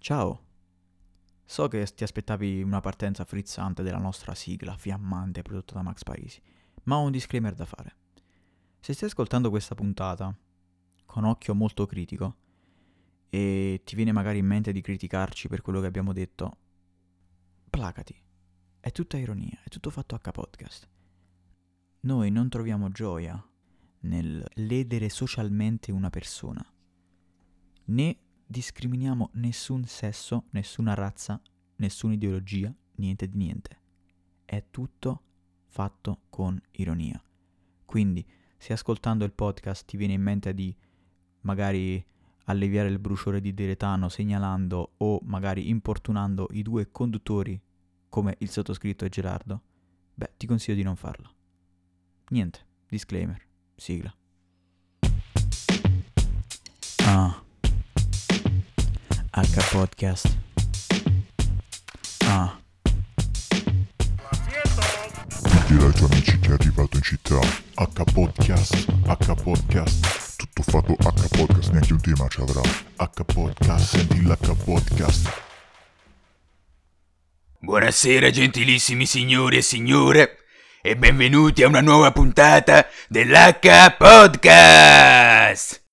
Ciao. So che ti aspettavi una partenza frizzante della nostra sigla fiammante prodotta da Max Parisi, ma ho un disclaimer da fare. Se stai ascoltando questa puntata con occhio molto critico e ti viene magari in mente di criticarci per quello che abbiamo detto, placati. È tutta ironia, è tutto fatto H podcast. Noi non troviamo gioia nel ledere socialmente una persona, né discriminiamo nessun sesso, nessuna razza, nessuna ideologia, niente di niente. È tutto fatto con ironia. Quindi, se ascoltando il podcast ti viene in mente di magari alleviare il bruciore di Deretano segnalando o magari importunando i due conduttori come il sottoscritto e Gerardo, beh, ti consiglio di non farlo. Niente, disclaimer, sigla. Ah. H Podcast. Ah. Ai tuoi amici che è arrivato in città H Podcast, H Podcast Tutto fatto H Podcast, neanche un tema ci avrà H Podcast, senti l'H Podcast Buonasera gentilissimi signori e signore e benvenuti a una nuova puntata dell'H Podcast!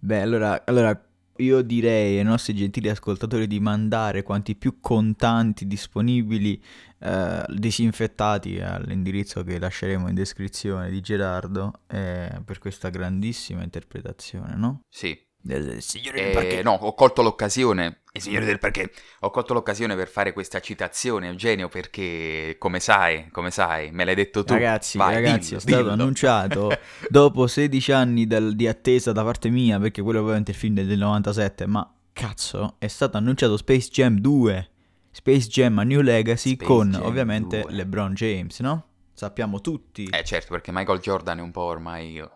Beh, allora, allora io direi ai nostri gentili ascoltatori di mandare quanti più contanti disponibili eh, disinfettati all'indirizzo che lasceremo in descrizione di Gerardo eh, per questa grandissima interpretazione, no? Sì. Del signore del Eh, parquet. no, ho colto l'occasione, il signore del perché, ho colto l'occasione per fare questa citazione, Eugenio, perché come sai, come sai, me l'hai detto tu. Ragazzi, Vai, ragazzi, dillo, è stato dillo. annunciato dopo 16 anni dal- di attesa da parte mia, perché quello ovviamente il film è del 97, ma cazzo, è stato annunciato Space Jam 2, Space Jam A New Legacy Space con Jam ovviamente 2. LeBron James, no? Sappiamo tutti. Eh certo, perché Michael Jordan è un po' ormai eh,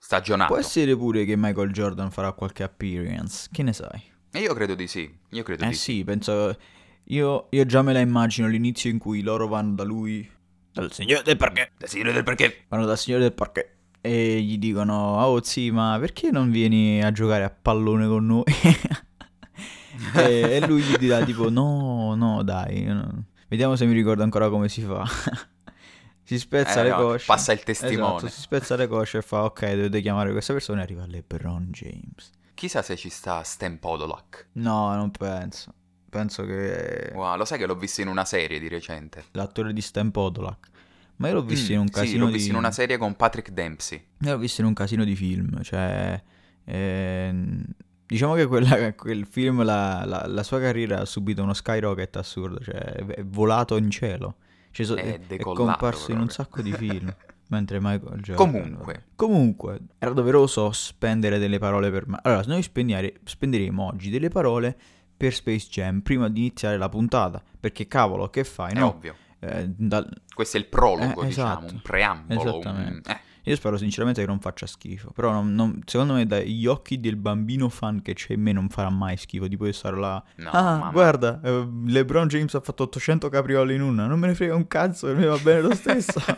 stagionato. Può essere pure che Michael Jordan farà qualche appearance, che ne sai? E io credo di sì, io credo Eh di sì. sì, penso... Io, io già me la immagino l'inizio in cui loro vanno da lui, dal signore del parquet, Il signore del perché. vanno dal signore del parquet e gli dicono oh sì ma perché non vieni a giocare a pallone con noi e, e lui gli dirà tipo no no dai no. vediamo se mi ricordo ancora come si fa si spezza Eh, le no, cosce passa il testimone. esatto, si spezza le cosce e fa ok dovete chiamare questa persona e arriva LeBron James Chissà se ci sta Stan Podolak. no non penso penso che Wow, lo sai che l'ho visto in una serie di recente. l'attore di Stan Podolak ma io l'ho visto Mm, in un sì, casino l'ho di visto in una serie con Patrick Dempsey. Io l'ho visto in un casino di film, cioè... ehm, diciamo che quella- quel film, la, la- la sua carriera ha subito uno skyrocket assurdo, cioè è volato in cielo. Cioè, so- È è, comparso in un proprio. sacco di film. mentre Michael Jordan... Comunque. Comunque, era doveroso spendere delle parole per... Allora, noi spenderemo oggi delle parole per Space Jam prima di iniziare la puntata. Perché cavolo, che fai, È no? ovvio. Eh, dal- Questo è il prologo, Eh, diciamo, esatto. un preambolo. un- eh, Io spero sinceramente che non faccia schifo. Però non- non- secondo me dagli occhi del bambino fan che c'è in me non farà mai schifo. Tipo di stare là. no, ah, mamma. guarda, eh, LeBron James ha fatto 800 capriole in una. Non me ne frega un cazzo, per me va bene lo stesso.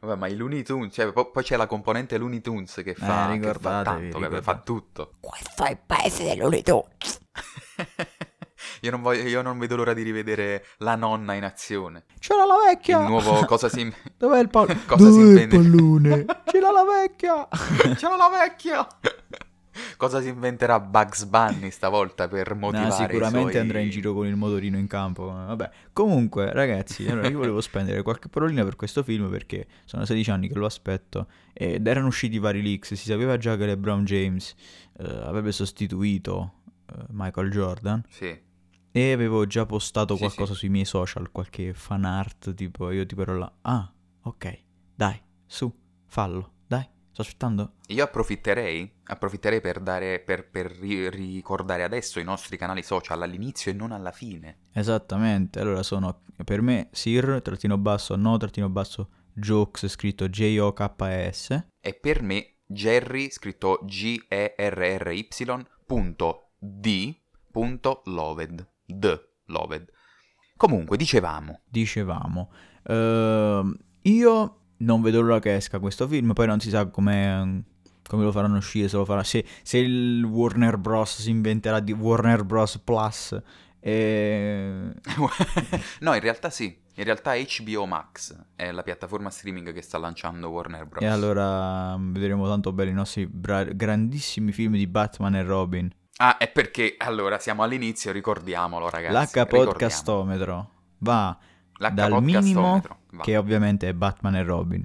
Vabbè, ma i Looney Tunes, cioè, po- poi c'è la componente Looney Tunes che fa, che fa Eh, ricordatevi, tanto, che fa tutto. Questo è il paese dell'Unitù. io, non voglio, io non vedo l'ora di rivedere la nonna in azione. C'era la vecchia. Il nuovo cosa si... Dov'è il pallone? Cosa si Dov'è il inventa? pallone? C'era la vecchia. C'era la vecchia! Cosa si inventerà Bugs Bunny stavolta per motivare No, sicuramente suoi... andrà in giro con il motorino in campo. Vabbè, comunque, ragazzi, allora io volevo spendere qualche parolina per questo film perché sono 16 anni che lo aspetto ed erano usciti vari leaks. Si sapeva già che LeBron James eh, avrebbe sostituito eh, Michael Jordan Sì. E avevo già postato Sì, qualcosa sui miei social, qualche fan art, tipo io tipo ero là. Ah, ok, dai, su, fallo, dai, sto aspettando. Io approfitterei, approfitterei per, dare, per, per ri- ricordare adesso i nostri canali social all'inizio e non alla fine. Esattamente, allora sono per me Sir, trattino basso, no, trattino basso, Jokes, scritto J-O-K-S, E per me Jerry, scritto G-E-R-R-Y, punto D, punto Loved. D, Loved. Comunque, dicevamo, dicevamo. Ehm, io non vedo l'ora che esca questo film, poi non si sa come, Come lo faranno uscire? Se, lo farà, se, se il Warner Bros. si inventerà di Warner Bros. Plus. E... no, in realtà sì. In realtà HBO Max è la piattaforma streaming che sta lanciando Warner Bros. e allora mm, vedremo tanto belli i nostri bra- grandissimi film di Batman e Robin. Ah, è perché allora siamo all'inizio, ricordiamolo ragazzi. L'H ricordiamo. podcastometro va dal minimo, va. che ovviamente è Batman e Robin.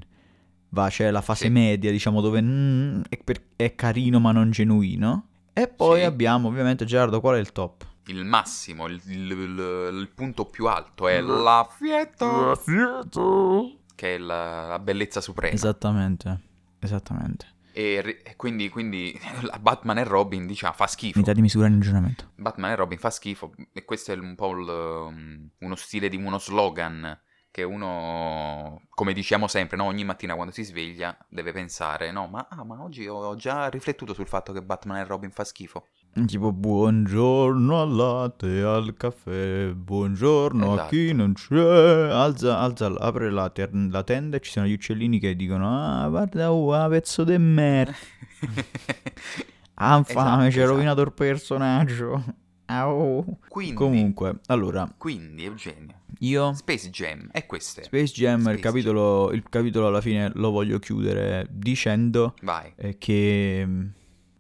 Va, c'è la fase Sì. media, diciamo, dove mm, è, per- è carino ma non genuino. E poi Sì. abbiamo, ovviamente, Gerardo, qual è il top? Il massimo, il, il- il- il punto più alto è la fieta, che è la, la bellezza suprema. Esattamente, esattamente. E, quindi, quindi Batman e Robin, diciamo, fa schifo. Unità di misura in ragionamento. Batman e Robin fa schifo e questo è un po' il, um, uno stile di uno slogan che uno, come diciamo sempre, no? ogni mattina quando si sveglia deve pensare, no, ma, ah, ma oggi ho già riflettuto sul fatto che Batman e Robin fa schifo. Tipo, buongiorno al latte, al caffè, buongiorno a Esatto. chi non c'è. Alza, alza, apre la, ter- la tenda e ci sono gli uccellini che dicono, ah, guarda, uh, ah, pezzo di merda. Ah, infame, Esatto, ci hai esatto. rovinato il personaggio. Au. Quindi, Comunque, allora, quindi, Eugenio, io Space Jam è questo. Space Jam, Space il, capitolo, il capitolo alla fine lo voglio chiudere dicendo Vai. eh, che mh,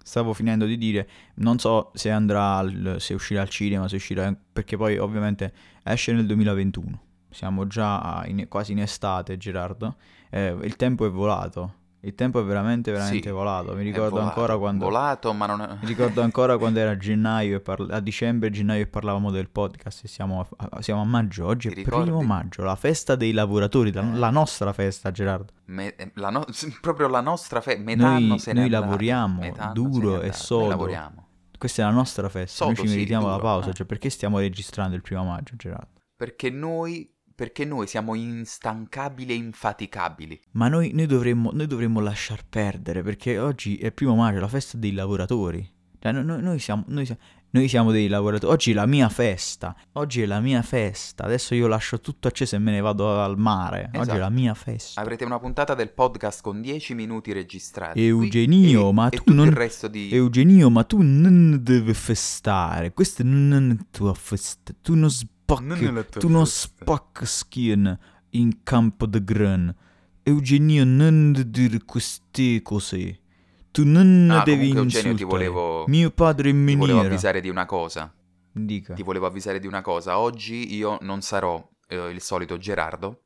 stavo finendo di dire, non so se andrà, al- se uscirà al cinema, se uscirà, perché poi ovviamente esce nel 2021. Siamo già in- quasi in estate, Gerardo. Eh, il tempo è volato. Il tempo è veramente, veramente Sì, volato. Mi ricordo volato, ancora quando... Volato, ma non è... Mi ricordo ancora quando era gennaio e parla- a dicembre e gennaio e parlavamo del podcast e siamo a, siamo a maggio, oggi Ti è primo ricordi? maggio, la festa dei lavoratori, la, la nostra festa Gerardo. Me- eh, la no- proprio la nostra fe- metà Noi- noi lavoriamo metà anno duro e noi sodo. lavoriamo. Questa è la nostra festa, noi Sodo, ci sì, meritiamo la duro, pausa, eh. cioè perché stiamo registrando il primo maggio Gerardo? Perché noi, perché noi siamo instancabili e infaticabili. Ma noi, noi dovremmo, noi dovremmo lasciar perdere perché oggi è il primo maggio, la festa dei lavoratori. Cioè, no- no- noi, siamo, noi, siamo, noi siamo dei lavoratori. Oggi è la mia festa. Oggi è la mia festa. Adesso io lascio tutto acceso e me ne vado al mare. Oggi è Esatto. la mia festa. Avrete una puntata del podcast con 10 minuti registrati. Eugenio, e- ma e tu non- il resto di... Eugenio, ma tu non devi festare. Questa non è tua festa. Tu non Non tua Tu non spacchi schiena in campo de gran. Eugenio, non dire queste cose. Tu non Ah, devi comunque, insultare. Eugenio, ti volevo- Mio padre è Ti volevo avvisare di una cosa. Dica. Ti volevo avvisare di una cosa. Oggi io non sarò eh, il solito Gerardo,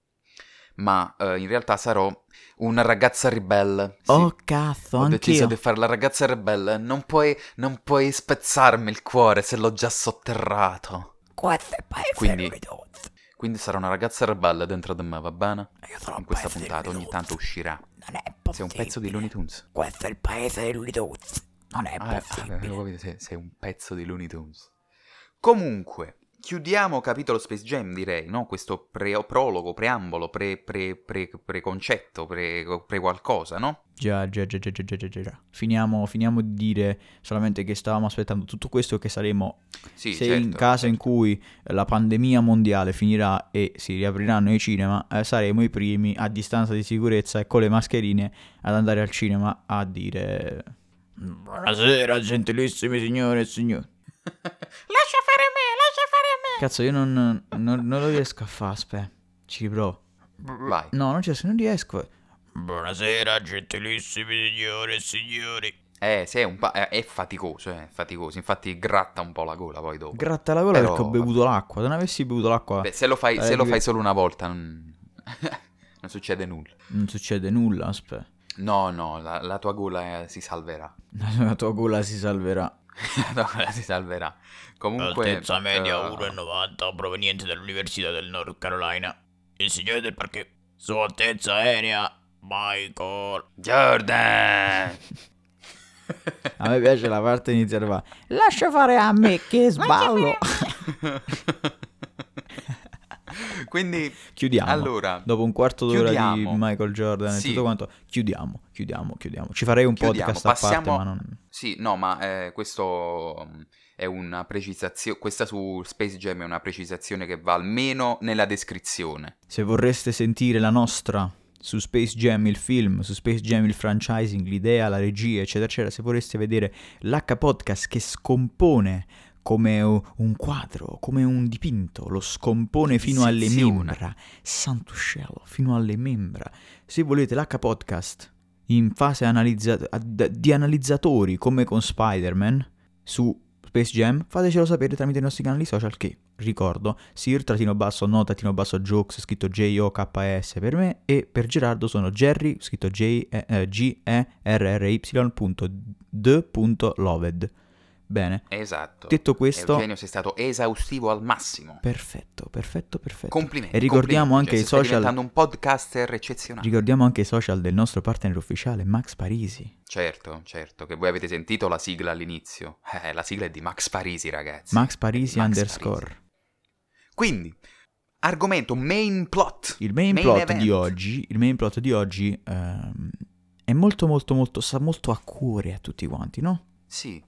ma eh, in realtà sarò una ragazza ribelle. Sì. Oh cazzo, Ho deciso di fare la ragazza ribelle. Non puoi, non puoi spezzarmi il cuore se l'ho già sotterrato. Quindi-. Quindi sarò una ragazza ribelle dentro di me, va bene? In questa puntata ogni tanto uscirà. Non è Sei possibile. un pezzo di Looney Tunes. Questo è il paese dell'unità. Non è Ah, eh, possibile. avevo capito, sei, sei un pezzo di Looney Tunes. Comunque, chiudiamo capitolo Space Jam, direi, no? Questo pre- prologo, preambolo, pre- pre- pre- preconcetto, pre, pre qualcosa, no? Già, già, già, già, già, già, già. Finiamo, finiamo di dire solamente che stavamo aspettando tutto questo e che saremo Sì, se certo, in caso in certo. cui la pandemia mondiale finirà e si riapriranno i cinema, eh, saremo i primi a distanza di sicurezza e con le mascherine ad andare al cinema a dire Buonasera gentilissimi signore e signori. Lascia fare me, lascia. Cazzo, io non, non- non lo riesco a fare, aspetta. Ci riprovo. Vai. No, non, non riesco. Buonasera, gentilissimi signore e signori. Eh, sì, è, un pa- è- è faticoso, eh, è faticoso. Infatti gratta un po' la gola poi dopo. Gratta la gola Però, perché ho bevuto l'acqua. Se non avessi bevuto l'acqua Beh, se lo fai, se Eh, lo div- fai solo una volta non, non succede nulla. non succede nulla, aspetta. No, no, la, la tua gola eh, si salverà. La tua gola si salverà. La tua gola si salverà. Comunque... Altezza media eh, 1,90 proveniente dall'Università del North Carolina. Il signore del parquet. Sua altezza aerea Michael. Jordan! A me piace la parte iniziale. Lascia fare a me che sballo. Quindi, Chiudiamo. allora, Dopo un quarto d'ora chiudiamo. di Michael Jordan e Sì. tutto quanto, chiudiamo, chiudiamo, chiudiamo. Ci farei un Chiudiamo, podcast a parte, passiamo- ma non... sì, no, ma eh, questo mm, è una precisazione, questa su Space Jam è una precisazione che va almeno nella descrizione. Se vorreste sentire la nostra su Space Jam il film, su Space Jam il franchising, l'idea, la regia, eccetera, eccetera, se vorreste vedere l'H podcast che scompone come un quadro, come un dipinto, lo scompone fino alle membra, santo cielo, fino alle membra. Se volete l'H podcast in fase analizza- di analizzatori come con Spider-Man su Space Jam, fatecelo sapere tramite i nostri canali social che, ricordo, Sir trattino basso no trattino basso jokes scritto J-O-K-S per me e per Gerardo sono Jerry scritto J-E-R-R-Y.d.loved. Bene, Esatto. detto questo, Eugenio sei stato esaustivo al massimo. perfetto, perfetto, perfetto. Complimenti. E ricordiamo complimenti, anche cioè, i social- diventando un podcaster eccezionale. Ricordiamo anche i social del nostro partner ufficiale Max Parisi. Certo, certo, che voi avete sentito la sigla all'inizio. Eh, la sigla è di Max Parisi, ragazzi. Max Parisi Max underscore. Parisi. Quindi, argomento main plot. Il main, Main plot event. di oggi, il main plot di oggi ehm, è molto molto molto, sta molto a cuore a tutti quanti, no? Sì,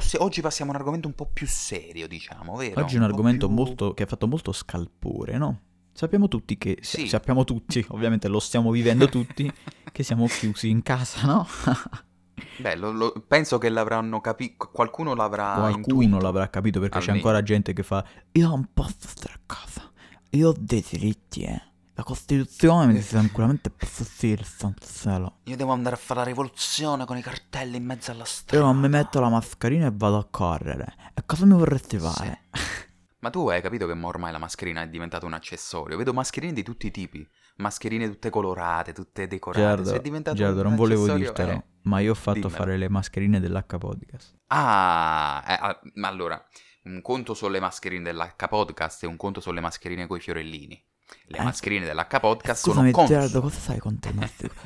se- oggi passiamo a un argomento un po' più serio, diciamo, vero? Oggi è un po' argomento più- molto, che ha fatto molto scalpore, no? Sappiamo tutti che, Sì. sappiamo tutti, ovviamente lo stiamo vivendo tutti, che siamo chiusi in casa, no? Beh, lo- lo- penso che l'avranno capito, qualcuno l'avrà Qualcuno intuito. l'avrà capito perché c'è Almeno. ancora gente che fa Io non posso stare a casa, io ho dei diritti, eh. La Costituzione mi posso stare santo cielo. Io devo andare a fare la rivoluzione con i cartelli in mezzo alla strada. Io non mi metto la mascherina e vado a correre. E cosa mi vorresti fare? Ma tu hai capito che ormai la mascherina è diventata un accessorio? Vedo mascherine di tutti i tipi. Mascherine tutte colorate, tutte decorate. Gerardo, un non volevo dirtelo, eh. ma io ho fatto dimmelo. fare le mascherine dell'H podcast. Ah, eh, ah, ma allora, un conto sono le mascherine dell'H podcast e un conto sono le mascherine coi fiorellini. Le Eh, mascherine dell'H podcast sono Gerardo, console. cosa fai con te,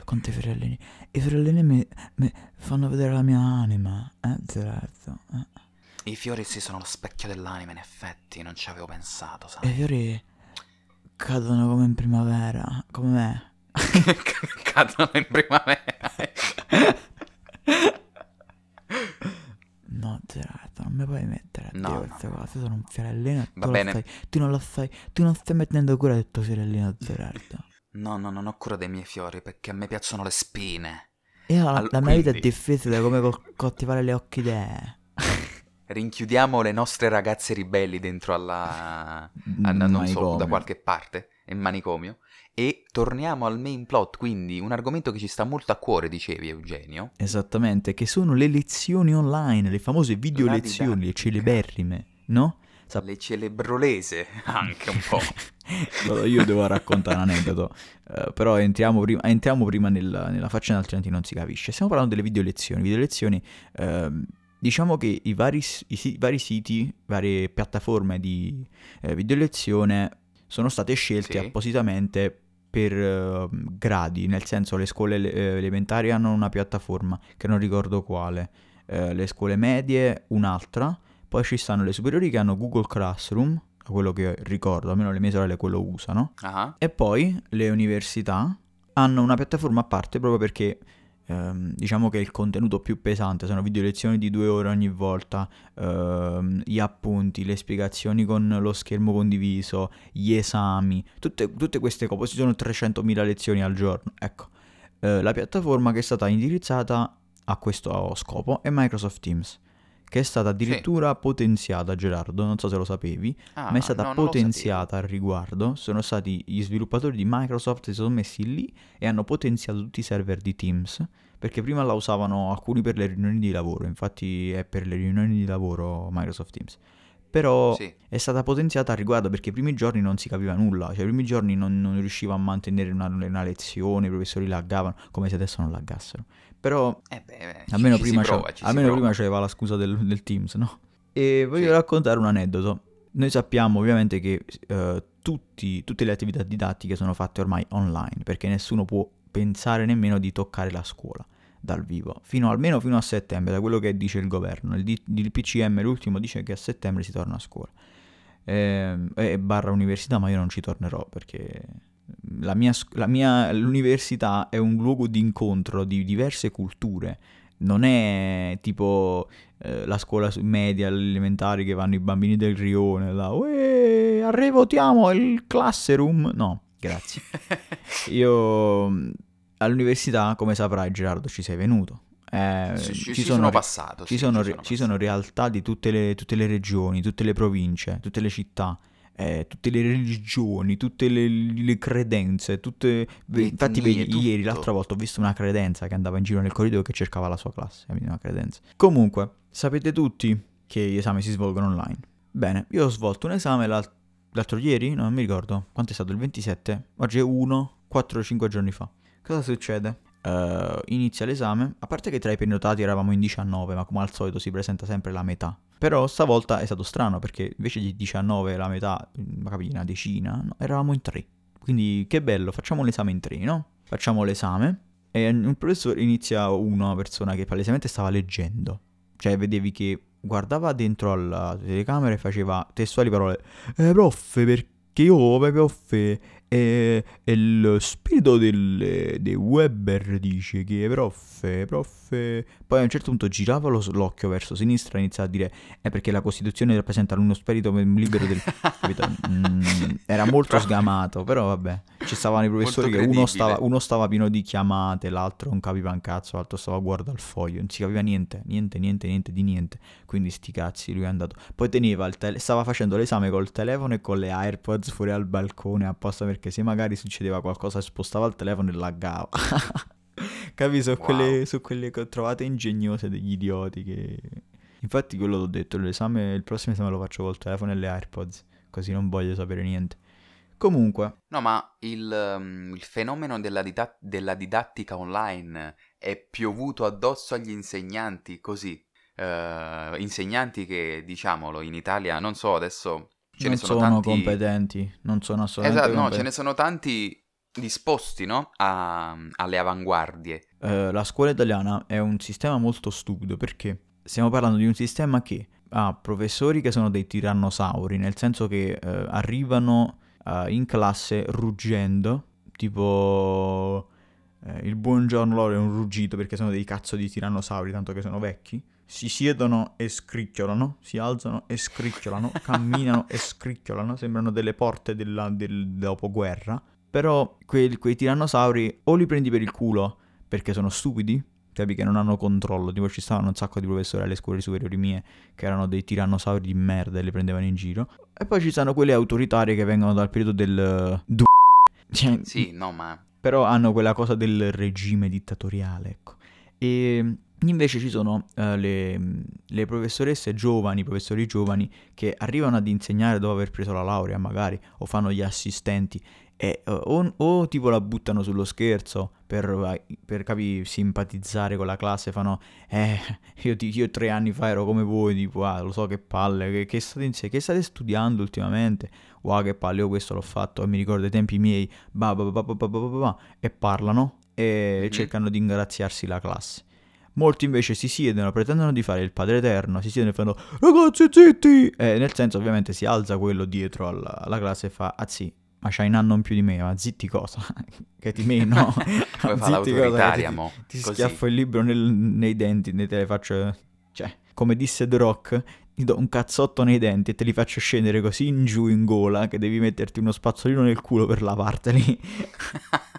con te fiorellini? I fiorellini mi, mi fanno vedere la mia anima, eh, Gerardo? eh. I fiori sì sono lo specchio dell'anima, in effetti, non ci avevo pensato, sai. i fiori cadono come in primavera, come me. Cadono in primavera. No, Gerardo, non mi puoi mettere a No, dire no, queste no. cose. Sono un fiorellino e Va tu, bene. stai, tu non lo stai, tu non stai mettendo cura del tuo fiorellino, Gerardo. No, no, non ho cura dei miei fiori perché a me piacciono le spine. Io la, All- la mia vita è difficile come col- coltivare le orchidee. Rinchiudiamo le nostre ragazze ribelli dentro alla... a- non so, da qualche parte, in manicomio, e torniamo al main plot, quindi un argomento che ci sta molto a cuore, dicevi Eugenio. Esattamente, che sono le lezioni online, le famose video La lezioni, le celeberrime, no? Sap- Le celebrolese, anche un po'. Allora, io devo raccontare un aneddoto, eh, però entriamo prima, entriamo prima nella, nella faccenda, altrimenti non si capisce. Stiamo parlando delle video lezioni. Video lezioni, ehm, diciamo che i vari, i si- vari siti, varie piattaforme di eh, video lezione sono state scelte Sì. appositamente per eh, gradi, nel senso le scuole eh, elementari hanno una piattaforma che non ricordo quale, eh, le scuole medie un'altra, poi ci stanno le superiori che hanno Google Classroom, quello che ricordo, almeno le mie sorelle quello usano, Ah, e poi le università hanno una piattaforma a parte proprio perché ehm, diciamo che il contenuto più pesante sono video lezioni di due ore ogni volta, ehm, gli appunti, le spiegazioni con lo schermo condiviso, gli esami, tutte, tutte queste cose, ci sono 300.000 lezioni al giorno. Ecco, eh, la piattaforma che è stata indirizzata a questo scopo è Microsoft Teams. Che è stata addirittura potenziata, Gerardo, non so se lo sapevi, ah, ma è stata no, potenziata al riguardo. Sono stati gli sviluppatori di Microsoft si sono messi lì e hanno potenziato tutti i server di Teams. Perché prima la usavano alcuni per le riunioni di lavoro, infatti è per le riunioni di lavoro Microsoft Teams. Però Sì. è stata potenziata al riguardo perché i primi giorni non si capiva nulla, cioè i primi giorni non, non riusciva a mantenere una, una lezione, i professori laggavano, come se adesso non laggassero. Però Eh beh, ci- almeno ci prima, prova, ci almeno prima c'aveva la scusa del, del Teams, no? E voglio Sì. raccontare un aneddoto. Noi sappiamo ovviamente che eh, tutti- tutte le attività didattiche sono fatte ormai online, perché nessuno può pensare nemmeno di toccare la scuola dal vivo, fino almeno fino a settembre, da quello che dice il governo. Il, D- il PCM, l'ultimo, dice che a settembre si torna a scuola. Ehm, E barra università, ma io non ci tornerò perché la mia, la mia- l'università è un luogo di incontro di diverse culture. Non è tipo eh, la scuola media, le elementari che vanno i bambini del rione là, "Uè, arrevotiamo il classroom. No, Grazie. Io all'università, come saprai Gerardo, ci sei venuto. Eh, Ci, ci- ci ci sono passato. Ci sì, sono, ci ri- ci sono realtà di tutte le, tutte le regioni, tutte le province, tutte le città, eh, tutte le religioni, tutte le, le credenze, tutte... Le Infatti, vedi, ieri, l'altra volta, ho visto una credenza che andava in giro nel corridoio che cercava la sua classe? Una credenza. Comunque, sapete tutti che gli esami si svolgono online. Bene, io ho svolto un esame l'al- l'altro ieri, non mi ricordo, quanto è stato il 27? Oggi è 1, 4-5 giorni fa. Cosa succede? Eh, inizia l'esame, a parte che tra i prenotati eravamo in 19, ma come al solito si presenta sempre la metà. Però stavolta è stato strano perché invece di 19 la metà, mm, ma capi, una decina, no, eravamo in 3. Quindi che bello, facciamo l'esame in 3, no? Facciamo l'esame e il professore inizia una persona che palesemente stava leggendo. Cioè vedevi che guardava dentro alla telecamera e faceva testuali parole. Eh, prof, perché io, beh, prof, eh, il spirito del, dei Weber dice che, prof, prof... Poi a un certo punto girava lo- l'occhio verso sinistra e iniziava a dire è perché la Costituzione rappresenta uno spirito libero del... Mm, era molto sgamato, però vabbè. Ci stavano i professori che uno stava, uno stava pieno di chiamate, l'altro non capiva un cazzo, l'altro stava a guardare il foglio, non si capiva niente, niente, niente, niente di niente. Quindi sti cazzi, lui è andato. Poi teneva il tele- stava facendo l'esame col telefono e con le AirPods fuori al balcone apposta perché se magari succedeva qualcosa spostava il telefono e laggava. Capi? Su, Wow. quelle, su quelle co- trovate ingegnose degli idioti che... Infatti quello l'ho detto, l'esame, il prossimo esame lo faccio col telefono e le AirPods, così non voglio sapere niente. Comunque, No, ma il, um, il fenomeno della, dida- della didattica online è piovuto addosso agli insegnanti così. Eh, insegnanti che, diciamolo, in Italia, non so, adesso ce non ne sono, sono tanti... competenti, non sono assolutamente Esatto, no, ce ne sono tanti disposti, no? A- alle avanguardie. Eh, la scuola italiana è un sistema molto stupido perché stiamo parlando di un sistema che ha professori che sono dei tirannosauri, nel senso che eh, arrivano eh, in classe ruggendo, tipo eh, il buongiorno loro è un ruggito perché sono dei cazzo di tirannosauri, tanto che sono vecchi. Si siedono e scricchiolano, si alzano e scricchiolano, camminano e scricchiolano, sembrano delle porte della- del dopoguerra. Però quei, quei tirannosauri o li prendi per il culo perché sono stupidi, capi che non hanno controllo, tipo ci stavano un sacco di professori alle scuole superiori mie che erano dei tirannosauri di merda e li prendevano in giro. E poi ci sono quelle autoritarie che vengono dal periodo del... du- cioè, Sì, no, ma... però hanno quella cosa del regime dittatoriale, ecco. E invece ci sono eh, le, le professoresse giovani, professori giovani che arrivano ad insegnare dopo aver preso la laurea magari, o fanno gli assistenti, e eh, o, o tipo la buttano sullo scherzo per, per capi, simpatizzare con la classe, fanno eh, io, ti- io tre anni fa ero come voi, tipo, ah, lo so che palle, che, che state, inse- che state studiando ultimamente? Wow, che palle, io questo l'ho fatto, e mi ricordo i tempi miei, ba, ba, ba, ba, ba, ba, ba, ba, e parlano e Mhm. cercano di ingraziarsi la classe. Molti invece si siedono, pretendono di fare il Padre Eterno, si siedono e fanno ragazzi zitti! E nel senso ovviamente si alza quello dietro alla, alla classe e fa, ah sì, ma c'hai un anno in più di me, ma zitti cosa? che ti meno? Come fa l'autoritaria, mo? Ti Così. schiaffo il libro nel- nei denti e te le faccio... Cioè, come disse The Rock, ti do un cazzotto nei denti e te li faccio scendere così in giù in gola che devi metterti uno spazzolino nel culo per lavarteli.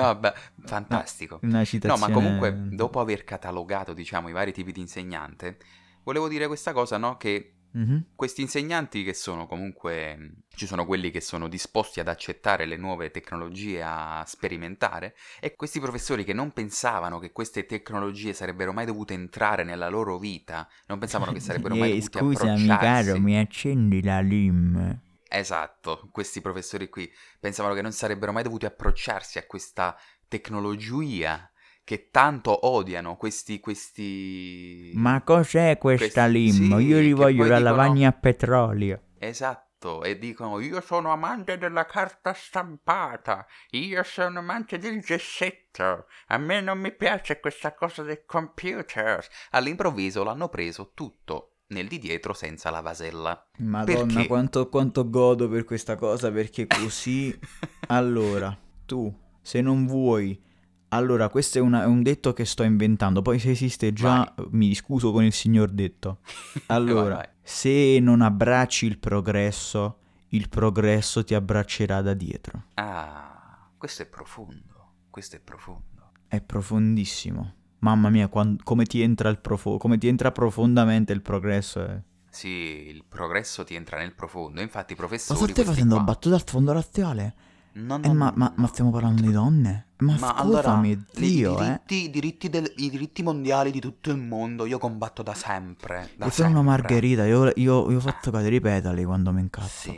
Vabbè, fantastico. Una No, citazione... ma comunque, dopo aver catalogato, diciamo, i vari tipi di insegnante, volevo dire questa cosa, no? Che Mhm. questi insegnanti che sono comunque, ci sono quelli che sono disposti ad accettare le nuove tecnologie, a sperimentare, e questi professori che non pensavano che queste tecnologie sarebbero mai dovute entrare nella loro vita, non pensavano che sarebbero mai Ehi, dovuti scusami approcciarsi. caro, mi accendi la lim? Esatto, questi professori qui pensavano che non sarebbero mai dovuti approcciarsi a questa tecnologia che tanto odiano questi... questi... Ma cos'è questa Questi- lim? sì, Io li voglio la dicono- lavagna a petrolio. Esatto, e dicono io sono amante della carta stampata, io sono amante del gessetto, a me non mi piace questa cosa del computer. All'improvviso l'hanno preso tutto nel di dietro senza la vasella. Madonna, Perché? quanto, quanto godo per questa cosa, perché così... allora, tu, se non vuoi... Allora, questo è, una- è un detto che sto inventando, poi se esiste già, mi scuso con il signor detto. Allora, Vai, vai. se non abbracci il progresso, il progresso ti abbraccerà da dietro. Ah, questo è profondo, questo è profondo. È profondissimo. Mamma mia, quan- come, ti entra il profo- come ti entra profondamente il progresso. È... Sì, il progresso ti entra nel profondo. Infatti, i professori. Ma stai facendo qua- battute al fondo razziale? No, Eh, no, ma, no, ma- no. ma stiamo parlando di donne? Ma, Ma allora, scusami, i zio, eh. diritti, i diritti del- i diritti mondiali di tutto il mondo, io combatto da sempre. Da Io sono una sempre. margherita, io, io, io faccio cadere i petali quando mi incazzo. Sì,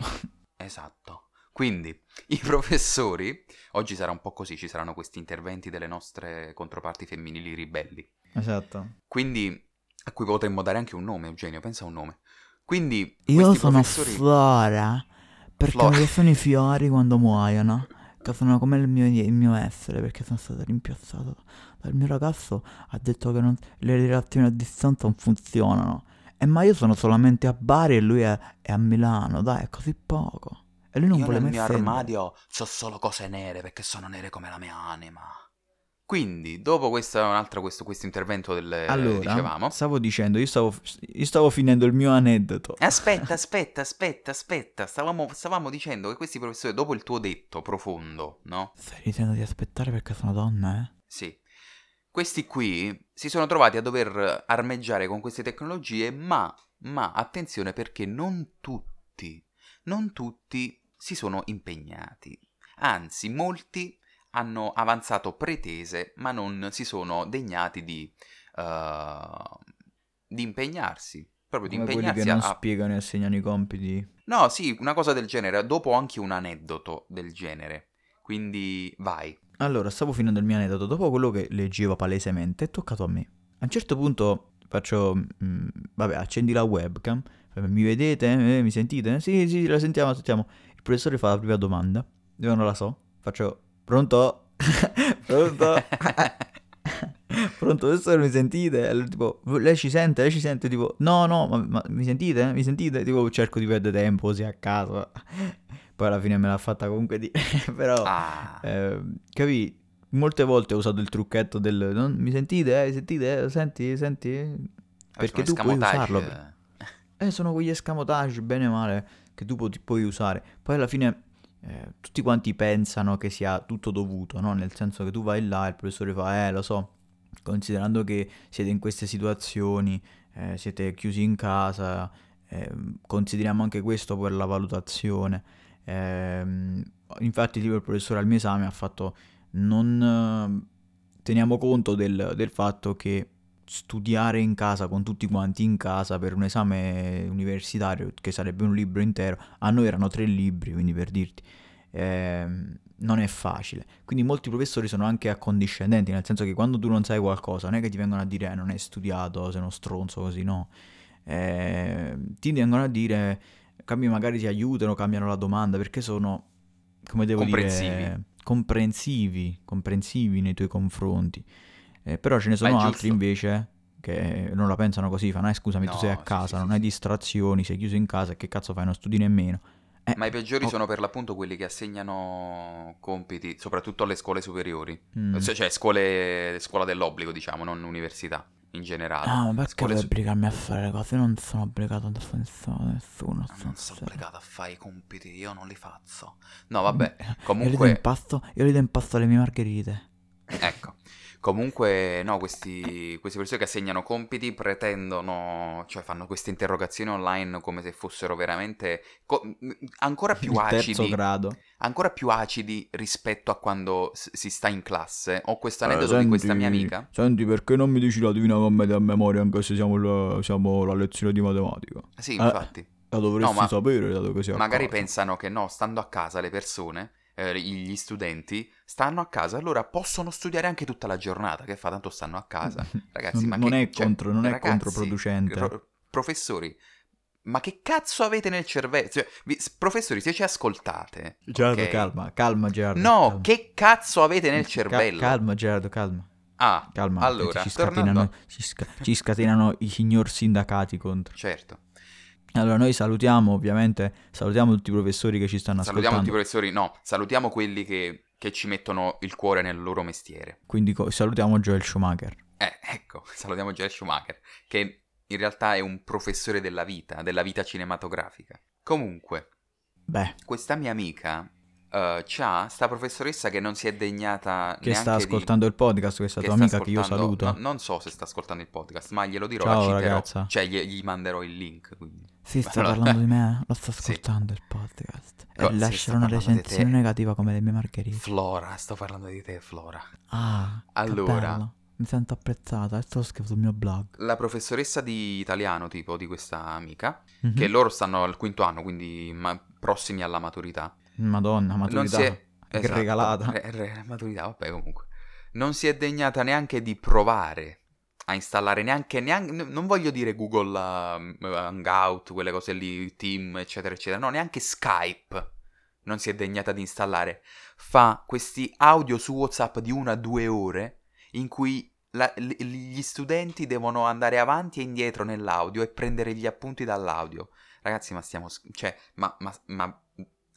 esatto. Quindi, i professori, oggi sarà un po' così, ci saranno questi interventi delle nostre controparti femminili ribelli. Esatto. Quindi, a cui potremmo dare anche un nome, Eugenio, pensa a un nome. Quindi, Io sono professori... Flora, perché Flora. mi piacciono i fiori quando muoiono, che sono come il mio, il mio essere, perché sono stato rimpiazzato dal mio ragazzo, ha detto che non- le relazioni a distanza non funzionano. E ma io sono solamente a Bari e lui è, è a Milano, dai, è così poco. E lui non Io vuole nel mai mio stendere. armadio ho solo cose nere perché sono nere come la mia anima. Quindi, dopo questa, un'altra, questo, questo intervento del Allora, dicevamo. stavo dicendo, io stavo, io stavo finendo il mio aneddoto. Aspetta, aspetta, aspetta, aspetta. Stavamo, stavamo dicendo che questi professori, dopo il tuo detto profondo, no? Stai dicendo di aspettare perché sono donna, eh? Sì. Questi qui si sono trovati a dover armeggiare con queste tecnologie, ma, ma attenzione perché non tutti, non tutti si sono impegnati. Anzi, molti hanno avanzato pretese, ma non si sono degnati di, eh, di impegnarsi. Proprio di Come quelli impegnarsi che non a, spiegano e assegnano i compiti. No, sì, una cosa del genere. Dopo anche un aneddoto del genere. Quindi vai. Allora, stavo finendo il mio aneddoto. Dopo quello che leggevo palesemente, è toccato a me. A un certo punto faccio... mm, vabbè, accendi la webcam. Mi vedete? Eh, mi sentite? Sì, sì, la sentiamo, la sentiamo. Professore fa la prima domanda. Io non la so. Faccio... Pronto? Pronto? Pronto, professore, mi sentite? Lui tipo, lei ci sente? Lei ci sente? Tipo, no, no, ma, ma mi sentite? Mi sentite? Tipo, cerco di perdere tempo così a caso. Poi alla fine me l'ha fatta comunque di... Però... Ah, Eh, capì? Molte volte ho usato il trucchetto del non, mi sentite? Eh, sentite? Eh, Senti? Senti? Perché tu puoi usarlo. Eh, sono quegli escamotage, bene o male, che tu pu- puoi usare. Poi alla fine eh, tutti quanti pensano che sia tutto dovuto, no? Nel senso che tu vai là e il professore fa, eh, lo so, considerando che siete in queste situazioni, eh, siete chiusi in casa, eh, consideriamo anche questo per la valutazione. Ehm, infatti, tipo il professore al mio esame ha fatto non teniamo conto del, del fatto che studiare in casa con tutti quanti in casa per un esame universitario che sarebbe un libro intero a noi erano tre libri quindi per dirti ehm, non è facile. Quindi molti professori sono anche accondiscendenti nel senso che quando tu non sai qualcosa non è che ti vengono a dire eh, non hai studiato sei uno stronzo così no. Ehm, ti vengono a dire cambi magari ti aiutano cambiano la domanda perché sono come devo Comprensivi. dire comprensivi comprensivi nei tuoi confronti eh, però ce ne sono altri invece che non la pensano così, fanno, eh scusami, tu No, sei a casa, sì, non sì, hai distrazioni, sei chiuso in casa, e che cazzo fai, non studi nemmeno. Eh, Ma i peggiori oh, sono per l'appunto quelli che assegnano compiti, soprattutto alle scuole superiori. mm. Cioè, cioè, scuole, scuola dell'obbligo, diciamo, non università in generale. Ah, ma perché vuoi su- obbligarmi a fare le cose? Io non sono obbligato a fare nessuno, nessuno. Non sono obbligato a fare i compiti, io non li faccio. No, vabbè, Io li do comunque... impasto, io li do impasto alle mie margherite. Ecco, comunque no, questi, questi persone che assegnano compiti pretendono, cioè fanno queste interrogazioni online come se fossero veramente co- ancora più Il terzo acidi, grado. ancora più acidi rispetto a quando s- si sta in classe. Ho questo Eh, aneddoto di questa mia amica. Senti, perché non mi dici la Divina Commedia a memoria anche se siamo, la- siamo la lezione di matematica? Sì, Eh, infatti, La dovresti No, ma sapere, dato che a magari pensano che no, stando a casa le persone, eh, gli studenti, stanno a casa, allora possono studiare anche tutta la giornata, che fa tanto stanno a casa. Ragazzi, Non- ma non che, è cioè, contro- non è ragazzi, controproducente. ro- professori, ma che cazzo avete nel cervello? Cioè, vi- professori, se ci ascoltate, Gerardo, ok? calma, calma Gerardo. No, calma. che cazzo avete nel cervello? calma Gerardo, calma. Ah, Calma, allora, ci tornando scatenano, a- ci, sca- ci scatenano i signor sindacati contro. certo. Allora, noi salutiamo, ovviamente, salutiamo tutti i professori che ci stanno Salutiamo tutti i ascoltando. professori, no, salutiamo quelli che, che ci mettono il cuore nel loro mestiere. Quindi co- salutiamo Joel Schumacher. Eh, ecco, salutiamo Joel Schumacher, che in realtà è un professore della vita, della vita cinematografica. Comunque, Beh, Questa mia amica eh, c'ha sta professoressa che non si è degnata che sta neanche di- ascoltando il podcast, questa che tua amica che io ascoltando- saluto. no, non so se sta ascoltando il podcast, ma glielo dirò, Ciao, la citerò. Cioè, gli, gli manderò il link. Quindi. Sì, sta Allora- parlando di me, lo sta Sì. ascoltando il podcast. Co- e sì, una recensione negativa come le mie margherite. Flora, sto parlando di te, Flora. Ah, Allora. Mi sento apprezzata, te lo scrivo sul mio blog. La professoressa di italiano, tipo, di questa amica, Mhm. che loro stanno al quinto anno, quindi ma- prossimi alla maturità. Madonna, Non maturità. si è... Esatto, regalata. re- re- maturità, vabbè, comunque. Non si è degnata neanche di provare a installare neanche, neanche non voglio dire Google um, Hangout, quelle cose lì, Team, eccetera, eccetera, no, neanche Skype non si è degnata di installare. Fa questi audio su WhatsApp di una a due ore in cui la- gli studenti devono andare avanti e indietro nell'audio e prendere gli appunti dall'audio. Ragazzi, ma stiamo... cioè, ma, ma- ma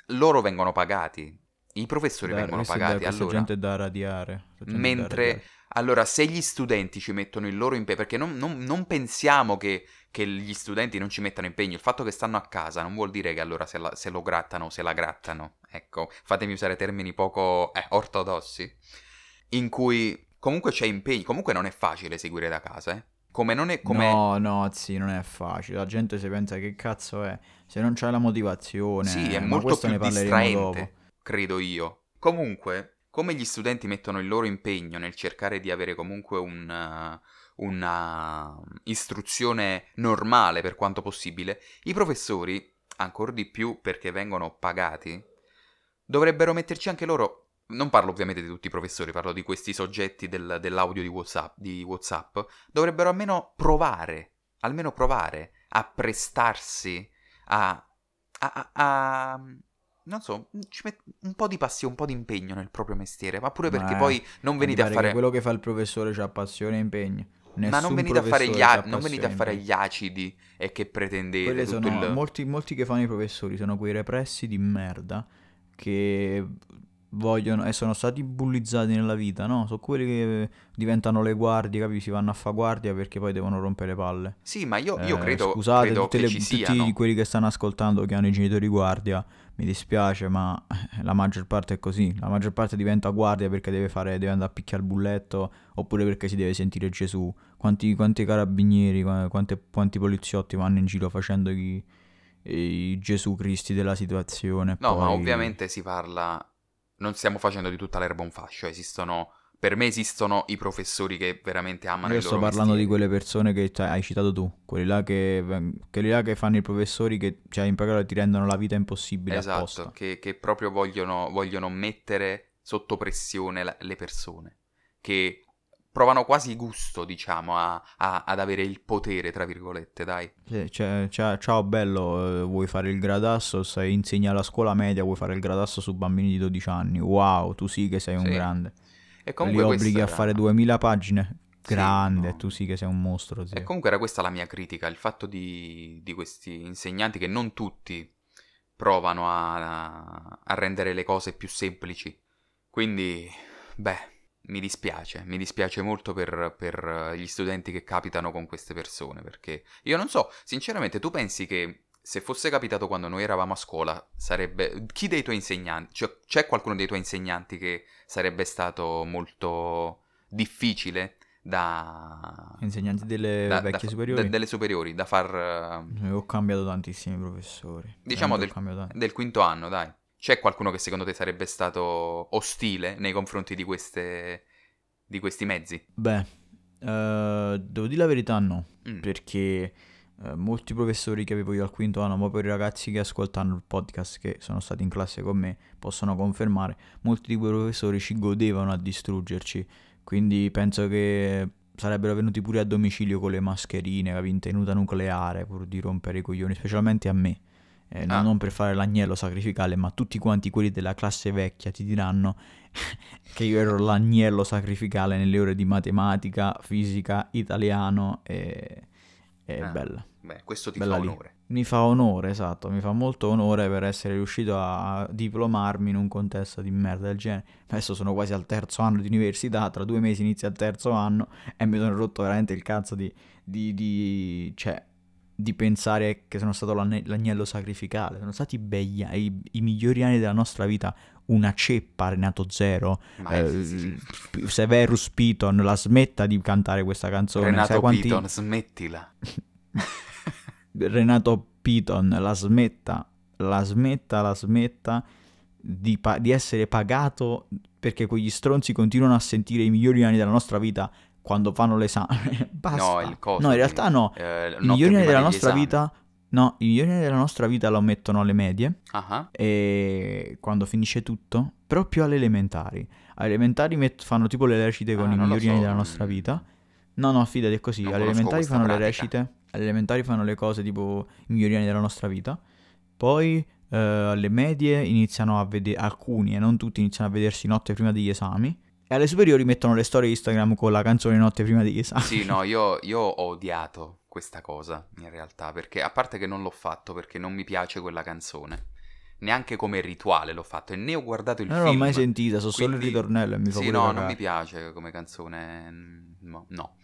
loro vengono pagati. I professori Dai, vengono da- pagati. questa Allora, gente da radiare. gente è da mentre radiare. Allora, se gli studenti ci mettono il loro impegno, perché non, non- non pensiamo che, che gli studenti non ci mettano impegno, il fatto che stanno a casa non vuol dire che allora se, la- se lo grattano o se la grattano, ecco, fatemi usare termini poco eh, ortodossi, in cui comunque c'è impegno, comunque non è facile seguire da casa, eh. Come non è come... No, no, sì, non è facile. La gente si pensa che cazzo è. Se non c'è la motivazione. Sì, è ma molto più ne distraente, dopo. credo io. Comunque, come gli studenti mettono il loro impegno nel cercare di avere comunque un, eh, una istruzione normale per quanto possibile, i professori, ancora di più perché vengono pagati, dovrebbero metterci anche loro. Non parlo ovviamente di tutti i professori, parlo di questi soggetti del- dell'audio di WhatsApp, di WhatsApp. Dovrebbero almeno provare, almeno provare a prestarsi a, a- a- non so, ci met- un po' di passione, un po' di impegno nel proprio mestiere, ma pure perché Ma- poi non venite a fare... che quello che fa il professore c'ha passione e impegno. Ma non Nessun venite, a fare gli, non venite a fare gli acidi e che pretendete sono il... molti, molti che fanno i professori sono quei repressi di merda che vogliono e sono stati bullizzati nella vita, no? Sono quelli che diventano le guardie, capi? Si vanno a fa guardia perché poi devono rompere palle. Sì, ma io, io Eh, credo, scusate credo che le- ci tutti siano. quelli che stanno ascoltando che hanno i genitori guardia, mi dispiace, ma la maggior parte è così. La maggior parte diventa guardia perché deve fare, deve andare a picchiare il bulletto oppure perché si deve sentire Gesù. Quanti, quanti carabinieri, qua- quante- quanti poliziotti vanno in giro facendo i, i Gesù Cristi della situazione. No, ma poi- ovviamente si parla... Non stiamo facendo di tutta l'erba un fascio, esistono... Per me esistono i professori che veramente amano Io il sto loro parlando di mestiere. quelle persone che cioè, hai citato tu, quelli là che, quelli là che fanno i professori che cioè, in pratica ti rendono la vita impossibile Esatto, apposta. che, che proprio vogliono, vogliono mettere sotto pressione la- le persone, che provano quasi gusto, diciamo, a- a- ad avere il potere, tra virgolette, dai. Sì, cioè, cioè, ciao bello, eh, vuoi fare il gradasso, sei insegni alla scuola media, vuoi fare il gradasso su bambini di 12 anni. Wow, tu sì che sei un Sì. grande. E Li comunque obblighi questa a era- fare 2000 pagine. Sì, Grande, no. tu sì che sei un mostro, sì. E comunque era questa la mia critica, il fatto di, di questi insegnanti che non tutti provano a, a rendere le cose più semplici. Quindi, beh, mi dispiace, mi dispiace molto per, per gli studenti che capitano con queste persone, perché io non so, sinceramente, tu pensi che se fosse capitato quando noi eravamo a scuola, sarebbe... Chi dei tuoi insegnanti, cioè c'è qualcuno dei tuoi insegnanti che sarebbe stato molto difficile da... Insegnanti delle da- da vecchie fa- superiori. de- delle superiori, da far... eh, Eh, Ho cambiato tantissimi professori. Diciamo tanti. del quinto anno, dai. C'è qualcuno che secondo te sarebbe stato ostile nei confronti di queste... di questi mezzi? Beh, eh, devo dire la verità no, Mm. perché eh, molti professori che avevo io al quinto anno, ma per i ragazzi che ascoltano il podcast, che sono stati in classe con me, possono confermare, molti di quei professori ci godevano a distruggerci, quindi penso che sarebbero venuti pure a domicilio con le mascherine, capi, in tenuta nucleare, pur di rompere i coglioni, specialmente a me. Eh, non- Ah. non per fare l'agnello sacrificale, ma tutti quanti quelli della classe vecchia ti diranno che io ero l'agnello sacrificale nelle ore di matematica, fisica, italiano e, e Ah. bella. Beh, questo ti Bella fa lì. onore. Mi fa onore, esatto, mi fa molto onore per essere riuscito a diplomarmi in un contesto di merda del genere. Adesso sono quasi al terzo anno di università, tra due mesi inizia il terzo anno e mi sono rotto veramente il cazzo di... di, di- cioè, di pensare che sono stato l'agnello sacrificale, sono stati begli, i, i migliori anni della nostra vita, una ceppa Renato Zero, eh, Severus Piton, la smetta di cantare questa canzone, sai Renato quanti- Piton, smettila. Renato Piton la smetta, la smetta, la smetta di, pa- di essere pagato perché quegli stronzi continuano a sentire i migliori anni della nostra vita quando fanno l'esame. Basta. No, il coso No, in realtà no. eh, I migliori anni della nostra esami. vita... No, i migliori anni della nostra vita lo mettono alle medie Ah ah. e quando finisce tutto, però più alle elementari. Alle elementari met- fanno tipo le recite con Ah, i migliori anni so, della mm. nostra vita. No, no, fidati, è così. Non alle elementari fanno le pratica. recite, alle elementari fanno le cose tipo i migliori anni della nostra vita. Poi eh, alle medie iniziano a vedere, alcuni e non tutti iniziano a vedersi notte prima degli esami. E alle superiori mettono le storie Instagram con la canzone notte prima degli esami. Sì, no, io, io ho odiato questa cosa in realtà, perché a parte che non l'ho fatto perché non mi piace quella canzone, neanche come rituale l'ho fatto e ne ho guardato il non film. l'ho mai sentita, so solo il quindi- ritornello e mi fa Sì, no, non mi piace come canzone, mm, no. no.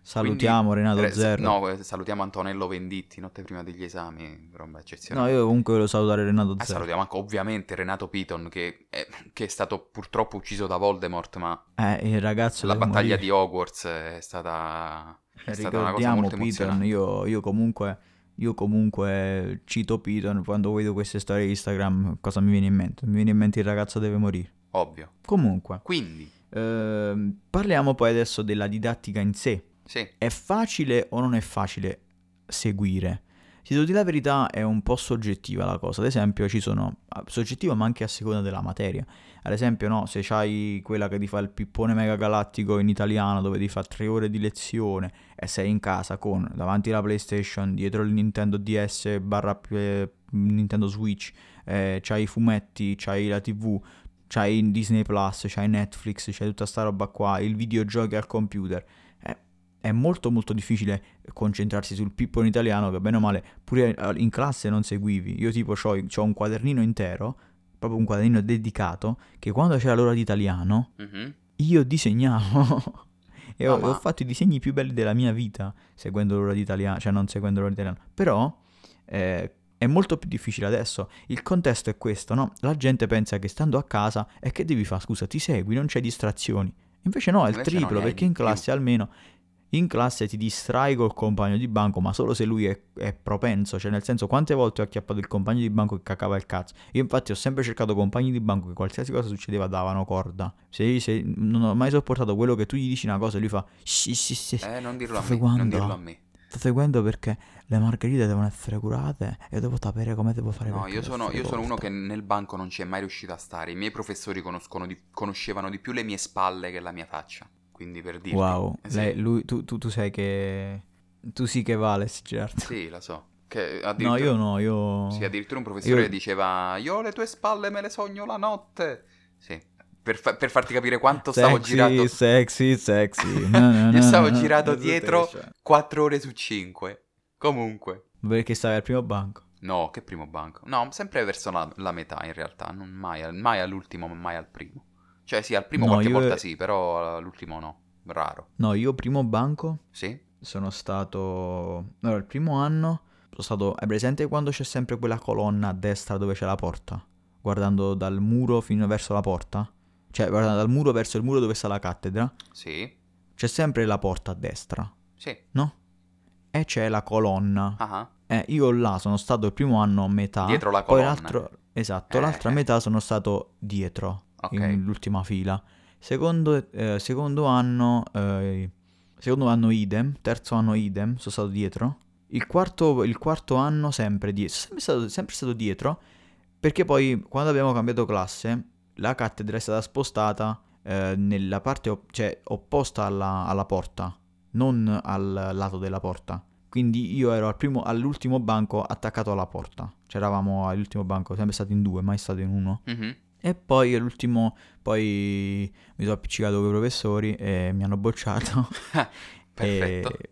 Salutiamo Quindi- Renato Re- Zerro. No, eh, salutiamo Antonello Venditti, notte prima degli esami, roba No, eccezionale. io comunque volevo salutare Renato Ah, Zerro. salutiamo anche ovviamente Renato Piton che è, che è stato purtroppo ucciso da Voldemort, ma Eh, il ragazzo la battaglia morire. di Hogwarts è stata, è stata una cosa molto Piton, io, io comunque io comunque cito Piton quando vedo queste storie di Instagram, cosa mi viene in mente? Mi viene in mente il ragazzo deve morire. Ovvio. Comunque, Quindi, ehm, parliamo poi adesso della didattica in sé. Sì, È facile o non è facile seguire? Se devo dire la verità è un po' soggettiva la cosa, ad esempio ci sono, ah, soggettiva ma anche a seconda della materia, ad esempio no, se c'hai quella che ti fa il pippone mega galattico in italiano dove ti fa tre ore di lezione e sei in casa con davanti la PlayStation, dietro il Nintendo DS barra eh, Nintendo Switch, eh, c'hai i fumetti, c'hai la TV, c'hai Disney Plus, c'hai Netflix, c'hai tutta sta roba qua, il videogiochi al computer. È molto molto difficile concentrarsi sul pippo in italiano che bene o male pure eh, in classe non seguivi. Io tipo ho un quadernino intero, proprio un quadernino dedicato, che quando c'era l'ora di italiano mhm. io disegnavo. E ho, ma- ho fatto i disegni più belli della mia vita seguendo l'ora di italiano, cioè non seguendo l'ora di italiano. Però eh, è molto più difficile adesso. Il contesto è questo, no? La gente pensa che stando a casa e che devi fare? Scusa, ti segui, non c'è distrazioni. Invece no, è il Invece triplo, perché in di più. classe almeno in classe ti distrai col compagno di banco, ma solo se lui è, è propenso, cioè nel senso quante volte ho acchiappato il compagno di banco che cacava il cazzo. Io infatti ho sempre cercato compagni di banco che qualsiasi cosa succedeva davano corda. Se, se- non ho mai sopportato quello che tu gli dici una cosa e lui fa sì sì sì, Eh, non dirlo a me, non dirlo a me. sto seguendo perché le margherite devono essere curate e devo sapere come devo fare No, io sono, io sono uno che nel banco non ci è mai riuscito a stare. I miei professori di- conoscevano di più le mie spalle che la mia faccia. Quindi per dirti. Wow, Eh, sì. lei- lui, tu, tu, tu sai che... Tu sì che vales, certo. Sì, lo so. Che No, io no, io... Sì, addirittura un professore Io- diceva Io le tue spalle me le sogno la notte. Sì, per, fa- per farti capire quanto stavo Sexy, girato. sexy, sexy. No, no, Io stavo girato dietro cioè. 4 ore su 5. Comunque. Perché stavi al primo banco. No, che primo banco. No, sempre verso la, la metà in realtà. Non mai, mai all'ultimo, ma mai al primo. Cioè sì, al primo No, qualche io- volta sì, però all'ultimo no. Raro. No, io primo banco Sì? sono stato... Allora, il primo anno sono stato... Hai presente quando c'è sempre quella colonna a destra dove c'è la porta? Guardando dal muro fino verso la porta? Cioè, guardando dal muro verso il muro dove sta la cattedra? Sì? C'è sempre la porta a destra, Sì. no? E c'è la colonna. Ah ah. Eh, io là sono stato il primo anno a metà. Dietro la Poi colonna. l'altro... Esatto, Eh, l'altra eh. metà sono stato dietro, Ok. nell'ultima fila. Secondo, eh, secondo anno... eh, secondo anno idem, terzo anno idem, sono stato dietro. Il quarto, il quarto anno sempre dietro. Sempre stato, sempre stato dietro. Perché poi quando abbiamo cambiato classe, la cattedra è stata spostata eh, nella parte op- cioè, opposta alla, alla porta, non al lato della porta. Quindi io ero al primo- all'ultimo banco attaccato alla porta. C'eravamo all'ultimo banco, sempre stato in due, mai stato in uno. Mhm. E poi all'ultimo, poi mi sono appiccicato con i professori e mi hanno bocciato. Perfetto. E-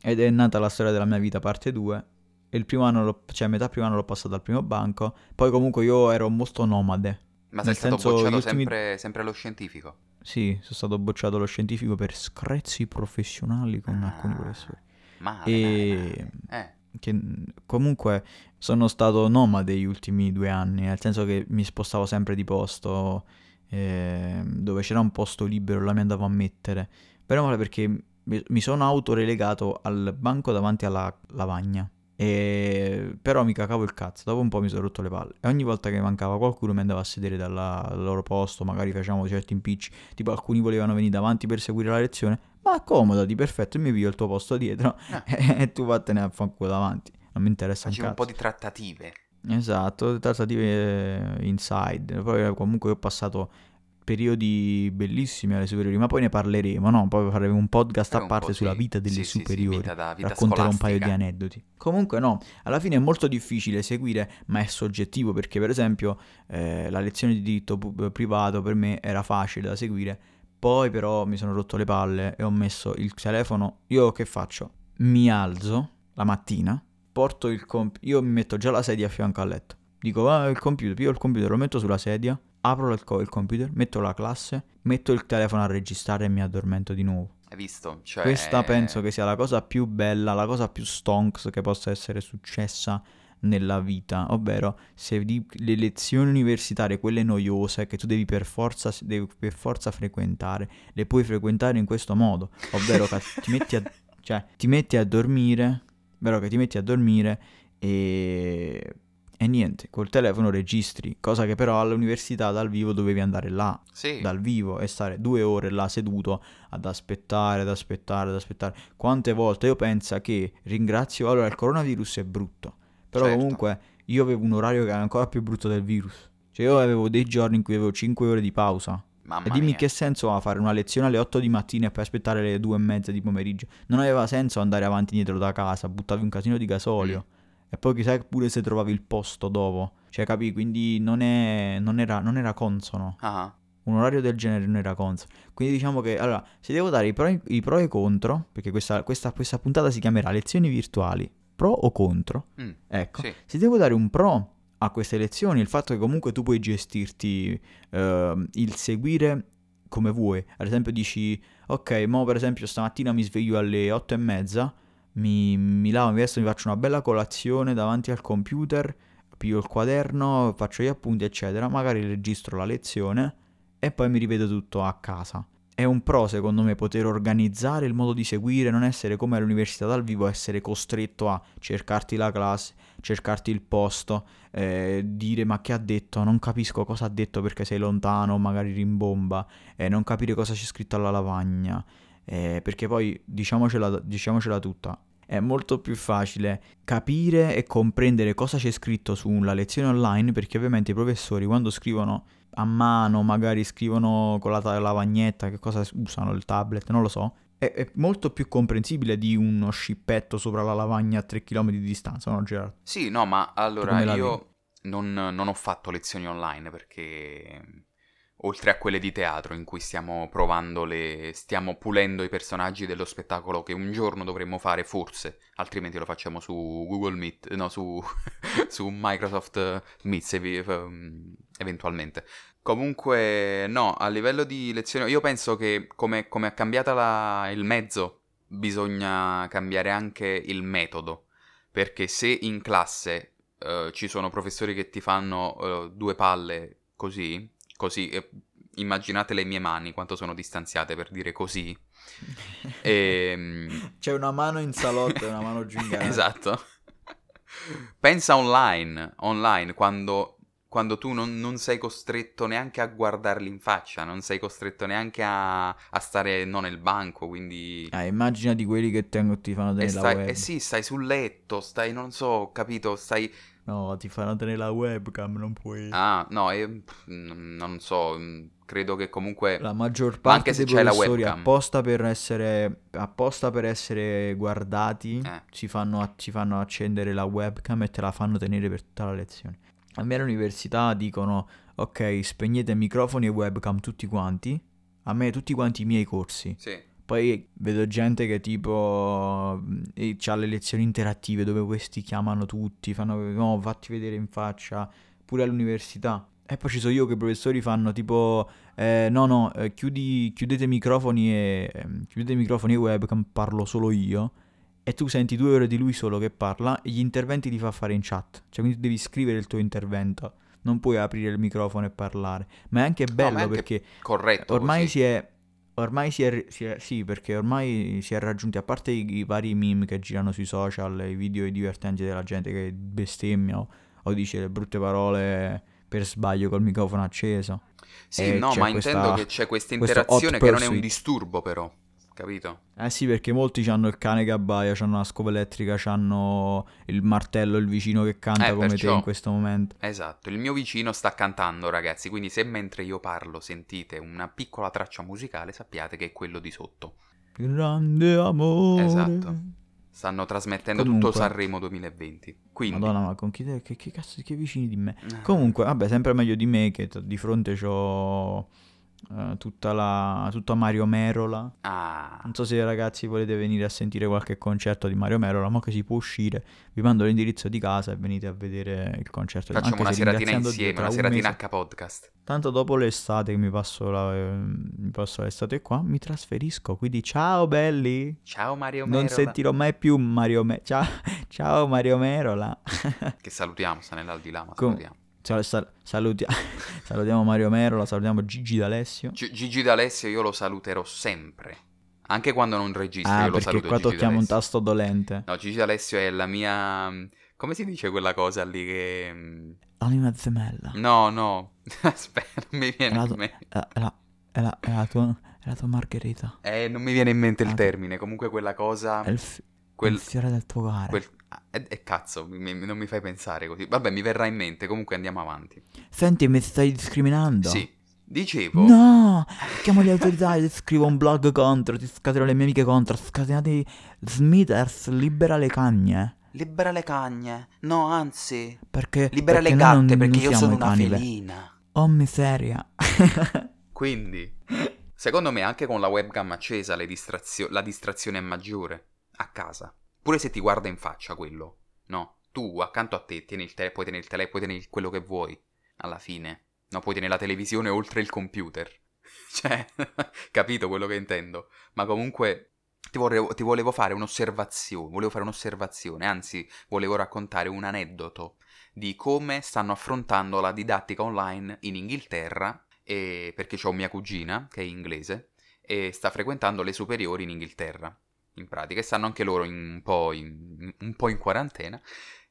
ed è nata la storia della mia vita, parte 2. E il primo anno, l'ho- cioè metà primo anno l'ho passato al primo banco. Poi comunque io ero molto nomade. Ma sei stato senso, bocciato ultimi- sempre, sempre allo scientifico? Sì, sono stato bocciato allo scientifico per screzi professionali con Ah, alcuni professori. Male, E- male, male. Eh. Che comunque sono stato nomade gli ultimi due anni, nel senso che mi spostavo sempre di posto, eh, dove c'era un posto libero là mi andavo a mettere. Però perché mi sono autorelegato al banco davanti alla lavagna. E... Però mi cacavo il cazzo, dopo un po' mi sono rotto le palle. E ogni volta che mancava qualcuno mi andavo a sedere dalla- dal loro posto, magari facevamo certi impicci, tipo alcuni volevano venire davanti per seguire la lezione, ma accomodati, perfetto, mi piglio il tuo posto dietro e tu vattene a fanculo davanti. Non mi interessa un Facevi un cazzo. po' di trattative. Esatto, trattative eh, inside. Poi eh, comunque ho passato periodi bellissimi alle superiori, ma poi ne parleremo, no? Poi faremo un podcast a un parte sulla sì. vita delle Sì, sì, sì, superiori. vita da- vita Racconterò un paio di scolastica. aneddoti. Comunque no, alla fine è molto difficile seguire, ma è soggettivo perché per esempio eh, la lezione di diritto privato per me era facile da seguire, poi però mi sono rotto le palle e ho messo il telefono. Io che faccio? Mi alzo la mattina, porto il computer, io mi metto già la sedia a fianco al letto. Dico, ah, il computer, piglio il computer, lo metto sulla sedia, apro il, co- il computer, metto la classe, metto il telefono a registrare e mi addormento di nuovo. Hai visto? Cioè, Questa penso che sia la cosa più bella, la cosa più stonks che possa essere successa nella vita, ovvero se di- le lezioni universitarie, quelle noiose che tu devi per forza, devi per forza frequentare, le puoi frequentare in questo modo, ovvero che ti metti a, cioè, ti metti a dormire, ovvero che ti metti a dormire e... E niente, col telefono registri, cosa che però all'università dal vivo dovevi andare là, Sì. dal vivo e stare due ore là seduto ad aspettare, ad aspettare, ad aspettare. Quante volte io penso che ringrazio, allora il coronavirus è brutto, però Certo. comunque io avevo un orario che era ancora più brutto del virus. Cioè io avevo dei giorni in cui avevo 5 ore di pausa. Mamma E dimmi mia. che senso ha fare una lezione alle 8 di mattina e poi aspettare le 2 e mezza di pomeriggio? Non aveva senso andare avanti e indietro da casa, buttavi un casino di gasolio. Mm. E poi chissà pure se trovavi il posto dopo. Cioè, capì? Quindi non, è, non, era, non era consono. Ah, Un orario del genere non era consono. Quindi diciamo che, allora, se devo dare i pro, i pro e i contro, perché questa, questa- questa puntata si chiamerà lezioni virtuali, pro o contro, mm, ecco, sì. se devo dare un pro a queste lezioni, il fatto che comunque tu puoi gestirti ehm, il seguire come vuoi. Ad esempio dici, ok, mo per esempio stamattina mi sveglio alle 8 e mezza, mi, mi lavo, mi vesto, mi faccio una bella colazione davanti al computer, piglio il quaderno, faccio gli appunti, eccetera. Magari registro la lezione e poi mi rivedo tutto a casa. È un pro secondo me poter organizzare il modo di seguire, non essere come all'università dal vivo, essere costretto a cercarti la classe, cercarti il posto, eh, dire ma che ha detto, non capisco cosa ha detto perché sei lontano, magari rimbomba, eh, non capire cosa c'è scritto alla lavagna, eh, perché poi diciamocela, diciamocela tutta, è molto più facile capire e comprendere cosa c'è scritto sulla lezione online perché ovviamente i professori quando scrivono a mano, magari scrivono con la ta- lavagnetta, che cosa usano, il tablet, non lo so, è, è molto più comprensibile di uno scippetto sopra la lavagna a 3 km di distanza, no Gerardo? Sì, no, ma allora io non, non ho fatto lezioni online perché oltre a quelle di teatro in cui stiamo provando le... stiamo pulendo i personaggi dello spettacolo che un giorno dovremmo fare forse, altrimenti lo facciamo su Google Meet, no, su, su Microsoft Meet ehm, eventualmente. Comunque, no, a livello di lezione, io penso che come, come è cambiata la- il mezzo, bisogna cambiare anche il metodo. Perché se in classe eh, ci sono professori che ti fanno eh, due palle così, così, eh, immaginate le mie mani quanto sono distanziate per dire così. Ehm, C'è una mano in salotto e una mano giù in garage. esatto. Pensa online, online quando, quando tu non, non sei costretto neanche a guardarli in faccia, non sei costretto neanche a, a stare no, nel banco, quindi... Ah, immagina di quelli che tengo, ti fanno E web. eh sì, stai sul letto, stai, non so, capito, stai... No, ti fanno tenere la webcam, non puoi... Ah, no, io, pff, non so, mm, credo che comunque... La maggior Ma parte anche se dei c'hai la webcam. apposta per essere apposta per essere guardati Eh. ci, fanno, ci fanno accendere la webcam e te la fanno tenere per tutta la lezione. A me all'università dicono ok, spegnete microfoni e webcam tutti quanti. A me tutti quanti i miei corsi. Sì, Poi vedo gente che tipo ha le lezioni interattive dove questi chiamano tutti, fanno no, fatti vedere in faccia, pure all'università. E poi ci sono io che i professori fanno tipo eh, no no, eh, chiudi, chiudete i microfoni e ehm, chiudete i microfoni e webcam, parlo solo io. e tu senti due ore di lui solo che parla e gli interventi li fa fare in chat. Cioè, quindi devi scrivere il tuo intervento. Non puoi aprire il microfono e parlare. Ma è anche bello ma è anche perché Corretto. ormai così. si è. Ormai si è, si è- Sì, perché ormai si è raggiunti, a parte i, i vari meme che girano sui social, i video divertenti della gente che bestemmia o, dice le brutte parole per sbaglio col microfono acceso. Sì, e no, ma questa- intendo che c'è questa interazione che non è un disturbo, però. Capito? Eh sì, perché molti hanno il cane che abbaia, hanno la scopa elettrica, hanno il martello, il vicino che canta Eh, come te perciò- in questo momento. Esatto, il mio vicino sta cantando, ragazzi, quindi se mentre io parlo sentite una piccola traccia musicale, sappiate che è quello di sotto. Grande amore. Esatto. Stanno trasmettendo Comunque. tutto Sanremo 2020. Quindi, Madonna, ma con chi te- che, che cazzo, che vicini di me? eh, Comunque, vabbè, sempre meglio di me che t- di fronte c'ho eh, tutta la, tutta Mario Merola. ah, Non so se ragazzi volete venire a sentire qualche concerto di Mario Merola, ma che si può uscire. Vi mando l'indirizzo di casa e venite a vedere il concerto. facciamo Anche una se seratina insieme, una un seratina mese- H podcast. Tanto dopo l'estate che mi passo, la, eh, mi passo l'estate qua, mi trasferisco. Quindi ciao belli. Ciao Mario Non Merola. sentirò mai più Mario Merola. Ciao, ciao Mario Merola. Che salutiamo, sta nell'aldilà, ma Com- salutiamo. Sal- sal- salutia- salutiamo Mario Merola, salutiamo Gigi D'Alessio. Gi- Gigi D'Alessio io lo saluterò sempre. Anche quando non registro Ah, io lo perché saluto qua Gigi tocchiamo un tasto dolente. No, Gigi D'Alessio è la mia... Come si dice quella cosa lì che... Anima gemella. No, no. Aspetta, non mi viene la, in tua- mente. è la- è la- è la- è la tua, è la tua margherita. Eh, non mi viene in mente il Ah. termine. Comunque quella cosa... È il, fi- quel- il fiore del tuo cuore. quel- ah, E eh, cazzo, mi- mi- non mi fai pensare così. Vabbè, mi verrà in mente. Comunque andiamo avanti. Senti, mi stai discriminando? Sì. Dicevo... No, chiamo le autorità e scrivo un blog contro, ti scateno le mie amiche contro, scatenate Smithers, libera le cagne. Libera le cagne. No, anzi... Perché Libera perché le non- gatte non perché io siamo sono una felina. Oh miseria. Quindi, secondo me anche con la webcam accesa le distrazio- la distrazione è maggiore a casa. Pure se ti guarda in faccia quello, no? Tu accanto a te tieni il telefono, puoi tenere il telefono, puoi tenere quello che vuoi, alla fine. No, puoi tenere la televisione oltre il computer. Cioè, capito quello che intendo? Ma comunque ti volevo, ti volevo fare un'osservazione, volevo fare un'osservazione, anzi volevo raccontare un aneddoto di come stanno affrontando la didattica online in Inghilterra, e- perché ho mia cugina che è inglese e sta frequentando le superiori in Inghilterra, in pratica, e stanno anche loro un, po in, un po' in quarantena.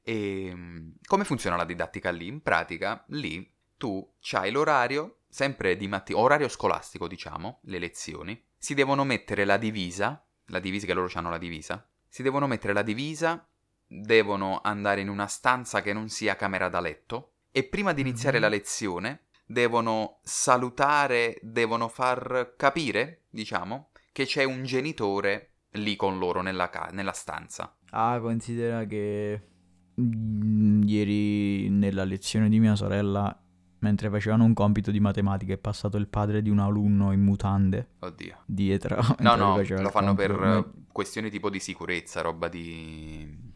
E mm, come funziona la didattica lì? In pratica, lì tu hai l'orario, sempre di mattina, orario scolastico diciamo, le lezioni, si devono mettere la divisa, la divisa che loro hanno la divisa, si devono mettere la divisa, devono andare in una stanza che non sia camera da letto e prima di iniziare Mhm. la lezione devono salutare, devono far capire, diciamo, che c'è un genitore lì con loro nella, ca- nella stanza. Ah, considera che mm, ieri nella lezione di mia sorella, mentre facevano un compito di matematica, è passato il padre di un alunno in mutande Oddio. dietro. No, no, lo fanno per compito. eh, questioni tipo di sicurezza, roba di...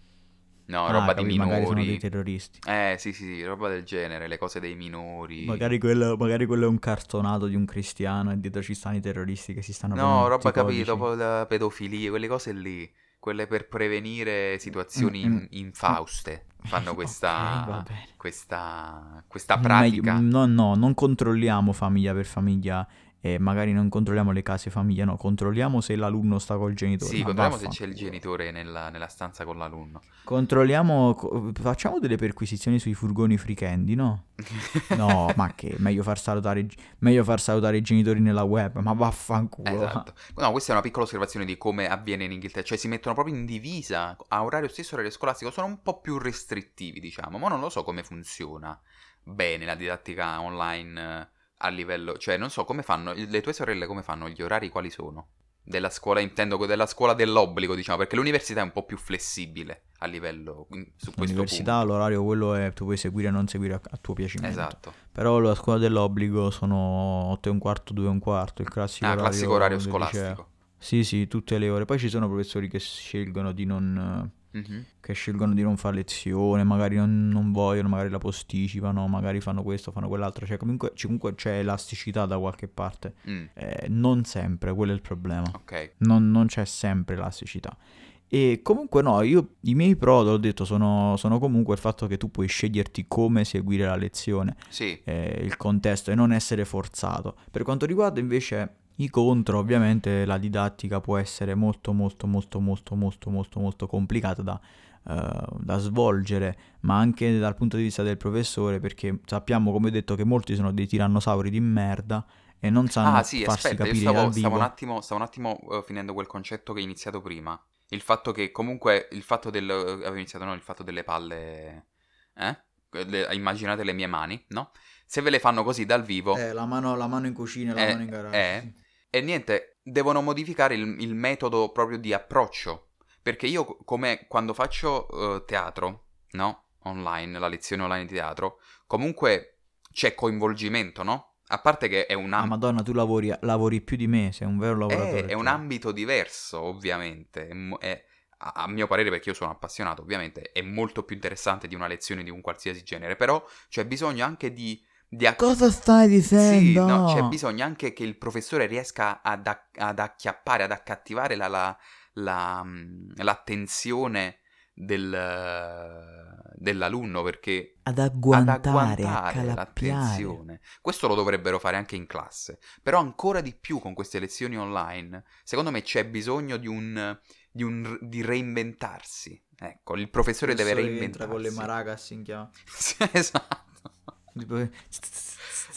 No, Ah, roba di capì, Magari sono dei minori. terroristi. Eh, sì, sì, sì, roba del genere, le cose dei minori. Magari quello, magari quello è un cartonato di un cristiano e dietro ci stanno i terroristi che si stanno No, roba capito, poi la pedofilia, quelle cose lì, quelle per prevenire situazioni Mm, mm. in- infauste. Fanno questa, Ok, va bene. questa, questa Meglio- pratica. no, no, non controlliamo famiglia per famiglia e magari non controlliamo le case famiglia, no, controlliamo se l'alunno sta col genitore. Sì, controlliamo se c'è il genitore nella, nella stanza con l'alunno. Controlliamo, co- facciamo delle perquisizioni sui furgoni frichendi, no? No, ma che, meglio far salutare, i- meglio far salutare i genitori nella web, ma vaffanculo. Esatto. No, questa è una piccola osservazione di come avviene in Inghilterra. Cioè, si mettono proprio in divisa a orario stesso, orario scolastico. Sono un po' più restrittivi, diciamo. Ma non lo so come funziona bene la didattica online eh, a livello. Cioè, non so come fanno. Le tue sorelle come fanno? Gli orari quali sono? Della scuola, intendo della scuola dell'obbligo, diciamo, perché l'università è un po' più flessibile a livello su questo L'università, l'orario quello è, tu puoi seguire o non seguire a, a tuo punto. piacimento. Esatto. Però la scuola dell'obbligo sono 8 e un quarto, 2 e un quarto, il classico Ah, orario classico orario scolastico. liceo. Sì, sì, tutte le ore. Poi ci sono professori che scelgono di non... Mhm. che scelgono di non fare lezione, magari non, non vogliono, magari la posticipano, magari fanno questo, fanno quell'altro, cioè comunque, comunque c'è elasticità da qualche parte, Mm, Eh, non sempre, quello è il problema, ok. non, non c'è sempre elasticità. E comunque no, io i miei pro, l'ho detto, sono, sono comunque il fatto che tu puoi sceglierti come seguire la lezione, Sì, eh, il contesto e non essere forzato. Per quanto riguarda invece i contro, ovviamente la didattica può essere molto molto molto molto molto molto molto complicata da, eh, da svolgere, ma anche dal punto di vista del professore, perché sappiamo, come ho detto, che molti sono dei tirannosauri di merda e non sanno Ah, sì, farsi aspetta, io capire stavo, dal stavo un vivo. attimo, stavo un attimo eh, finendo quel concetto che hai iniziato prima. Il fatto che comunque, il fatto del... avevo iniziato, no, il fatto delle palle... Eh? Le- immaginate le mie mani, no? Se ve le fanno così dal vivo... Eh, la, mano, la mano in cucina e la Eh, mano in garage. eh. E niente, devono modificare il, il metodo proprio di approccio. Perché io, co- come quando faccio eh, teatro, no? Online, la lezione online di teatro, comunque c'è coinvolgimento, no? A parte che è un Ah, ambito. madonna, tu lavori, lavori più di me, sei un vero lavoratore. È, è un tu. ambito diverso, ovviamente. È- a, a mio parere, perché io sono appassionato, ovviamente, è molto più interessante di una lezione di un qualsiasi genere. Però c'è bisogno anche di. Di ac- Cosa stai sì, dicendo? no, c'è bisogno anche che il professore riesca ad, acc- ad acchiappare, ad accattivare la- la- la, mm, l'attenzione del, dell'alunno perché Ad ad agguantare, a agguantare l'attenzione. Questo lo dovrebbero fare anche in classe, però ancora di più con queste lezioni online, secondo me c'è bisogno di un, di, un- di reinventarsi. Ecco, il professore deve Professore entra reinventarsi. con le maracas in chiave. Sì, esatto. Tipo-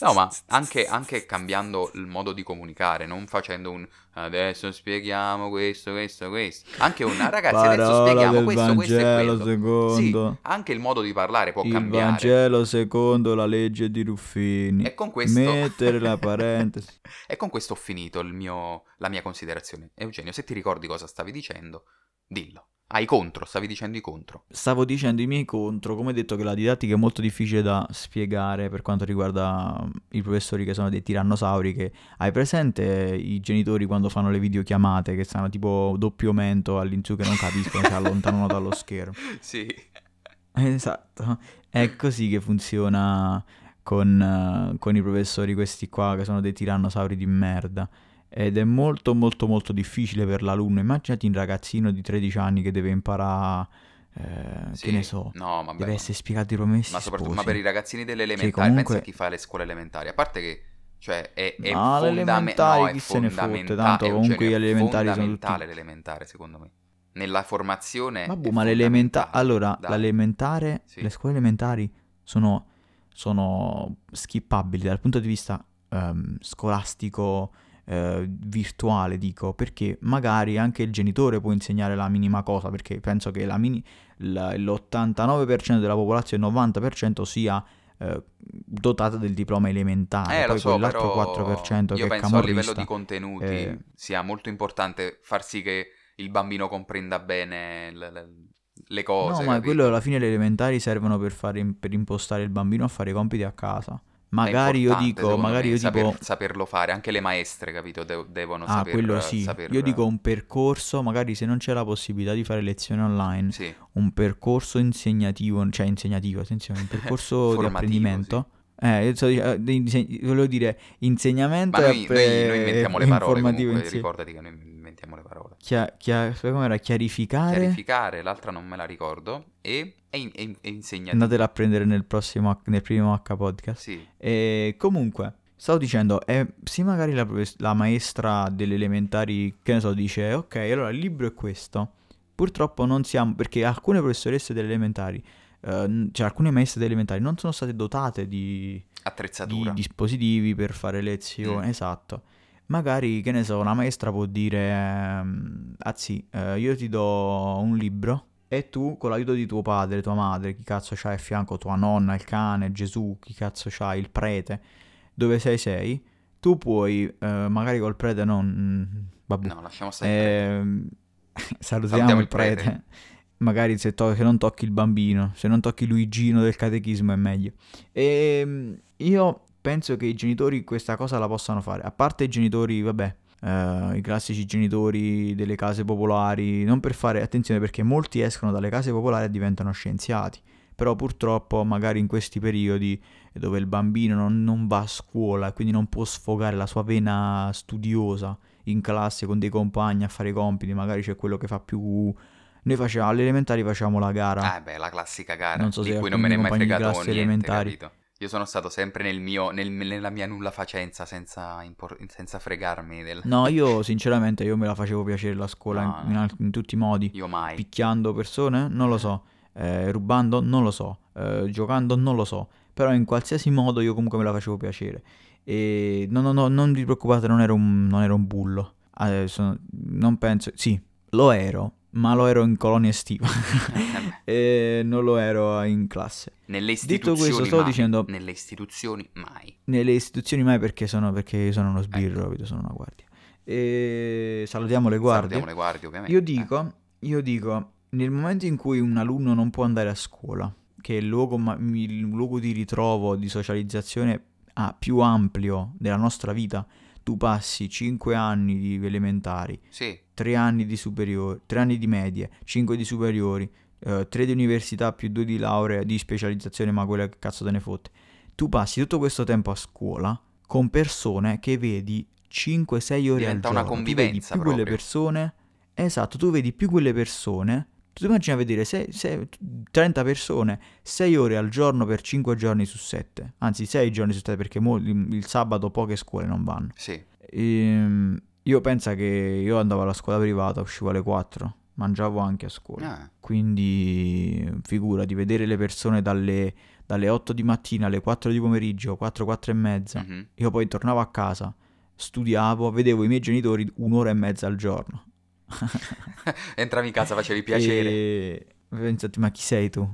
No, ma anche, anche cambiando il modo di comunicare, non facendo un adesso spieghiamo questo, questo, questo. Anche un "Ah, ragazzi, adesso Parola spieghiamo del questo, questo e Vangelo quello. secondo Sì, anche il modo di parlare può il cambiare. Vangelo secondo la legge di Ruffini. E con questo Mettere la parentesi. E con questo ho finito il mio- la mia considerazione. Eugenio, se ti ricordi cosa stavi dicendo, dillo. Ah, i contro, stavi dicendo i contro. Stavo dicendo i miei contro, come detto che la didattica è molto difficile da spiegare per quanto riguarda mm, i professori che sono dei tirannosauri che hai presente i genitori quando fanno le videochiamate che stanno tipo doppio mento all'insù che non capiscono, si allontanano dallo schermo. Sì. Esatto, è così che funziona con, con i professori questi qua che sono dei tirannosauri di merda. Ed è molto molto molto difficile per l'alunno. Immaginati un ragazzino di 13 anni che deve imparare, eh, sì. che ne so, No, vabbè. deve essere spiegato i promessi ma soprattutto sposi. ma per i ragazzini delle elementari, comunque- pensa a chi fa le scuole elementari. A parte che, cioè, è, è le fondame- no, è chi se ne fotte, fondamentale, tanto comunque è gli elementari sono fondamentale tutti- l'elementare, secondo me. Nella formazione Vabbè, ma l'elementare... Allora, Dai. l'elementare, Sì. le scuole elementari sono, sono skippabili dal punto di vista ehm, scolastico, eh, virtuale, dico, perché magari anche il genitore può insegnare la minima cosa, perché penso che la mini- la- l'89% della popolazione, il 90% sia eh, dotata del diploma elementare, Eh, poi so, quell'altro però 4% io che è penso a livello di contenuti eh, sia molto importante far sì che il bambino comprenda bene le, le- le cose. No, ma capito? quello alla fine le elementari servono per, fare, per impostare il bambino a fare i compiti a casa. Magari io dico, magari me, io saper- tipo... saperlo fare, anche le maestre, capito? De- devono Ah, saper, quello sì. saper- Io dico un percorso, magari se non c'è la possibilità di fare lezioni online, Sì, un percorso insegnativo, cioè insegnativo, attenzione, un percorso di apprendimento. Eh, io dic- eh, di inseg- volevo dire insegnamento ma e noi, noi- noi inventiamo le e parole informativo comunque, insieme. ricordati che noi le parole. Chia- chia- com'era? Chiarificare. Chiarificare, l'altra non me la ricordo, e, e, e, e insegnativo. Andatela a prendere nel prossimo, nel primo H podcast. Sì, E comunque, stavo dicendo, eh, sì, magari la, la maestra delle elementari, che ne so, dice, ok, allora il libro è questo. Purtroppo non siamo, perché alcune professoresse delle elementari, eh, cioè alcune maestre delle elementari non sono state dotate di, attrezzatura. di dispositivi per fare lezioni, Mm. esatto. Magari, che ne so, una maestra può dire, ehm, ah sì, eh, io ti do un libro e tu con l'aiuto di tuo padre, tua madre, chi cazzo c'hai a fianco, tua nonna, il cane, Gesù, chi cazzo c'hai, il prete, dove sei sei, tu puoi, eh, magari col prete non... mm, Vabbè, No, lasciamo stare. Ehm, salutiamo Salutiamo il il prete. prete. Magari se, to- se non tocchi il bambino, se non tocchi Luigino del catechismo è meglio. E io penso che i genitori questa cosa la possano fare. A parte i genitori, vabbè, eh, i classici genitori delle case popolari, non per fare attenzione perché molti escono dalle case popolari e diventano scienziati. Però purtroppo magari in questi periodi dove il bambino non, non va a scuola e quindi non può sfogare la sua vena studiosa in classe con dei compagni a fare i compiti, magari c'è quello che fa più Noi facevamo, alle elementari facevamo la gara. Ah, beh, la classica gara Non so di se cui non me ne è mai fregato niente, elementari. capito? Io sono stato sempre nel mio, nel- nella mia nulla facenza senza, impor- senza fregarmi del... No, io sinceramente io me la facevo piacere la scuola in- No, in, al- in tutti i modi. Io mai. Picchiando persone? Non lo so. Eh, rubando? Non lo so. Eh, giocando? Non lo so. Però in qualsiasi modo io comunque me la facevo piacere. E no, no, no, non vi preoccupate, non ero un, non ero un bullo. Eh, sono- non penso... Sì, lo ero, ma lo ero in colonia estiva. e non lo ero in classe. Nelle Detto istituzioni questo, stavo mai. dicendo- Nelle istituzioni mai. Nelle istituzioni mai perché sono, perché sono uno sbirro, capito? Sono una guardia. E salutiamo le guardie. Salutiamo le guardie, ovviamente. Io dico, io dico, nel momento in cui un alunno non può andare a scuola, che è il luogo, ma- il luogo di ritrovo, di socializzazione ah, più ampio della nostra vita, tu passi 5 anni di elementari, Eh, Sì, 3 anni di superiori, 3 anni di medie, 5 di superiori, 3 di università più 2 di laurea, di specializzazione, ma quella che cazzo te ne fotte. Tu passi tutto questo tempo a scuola con persone che vedi 5-6 ore Diventa al una giorno. convivenza tu vedi più quelle persone. Esatto, tu vedi più quelle persone. Tu immagina vedere se- se- 30 persone 6 ore al giorno per 5 giorni su 7. Anzi, 6 giorni su 7 perché mo il il sabato poche scuole non vanno. sì. Ehm, io penso che io andavo alla scuola privata, uscivo alle 4, mangiavo anche a scuola. Ah, Quindi figurati, vedere le persone dalle, dalle 8 di mattina alle 4 di pomeriggio, 4, 4 e mezza. mhm. Io poi tornavo a casa, studiavo, vedevo i miei genitori un'ora e mezza al giorno. Entravi in casa, facevi piacere. E pensate, ma chi sei tu?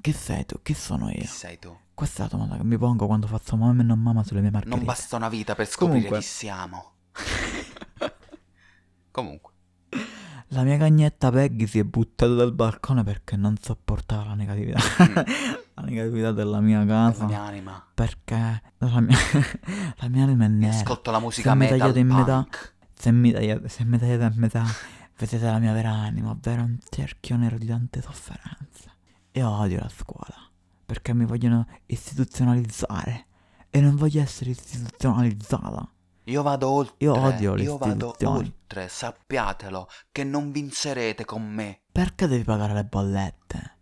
Che sei tu? Chi sono io? Chi sei tu? Questa è la domanda che mi pongo quando faccio mamma e non mamma sulle mie margherite. Non basta una vita per scoprire Comunque. chi siamo. Comunque. La mia cagnetta Peggy si è buttata dal balcone perché non sopportava la negatività. la negatività della mia La casa. mia anima. Perché la mia, la mia anima è nera. Ascolto la musica Se mi metal tagliate in metà-. Se mi tagliate, se mi tagliate a metà, vedete la mia vera anima, ovvero un cerchio nero di tante sofferenze. Io odio la scuola, perché mi vogliono istituzionalizzare. E non voglio essere istituzionalizzata. Io vado oltre. Io odio le Io vado oltre. Sappiatelo che non vincerete con me. Perché devi pagare le bollette?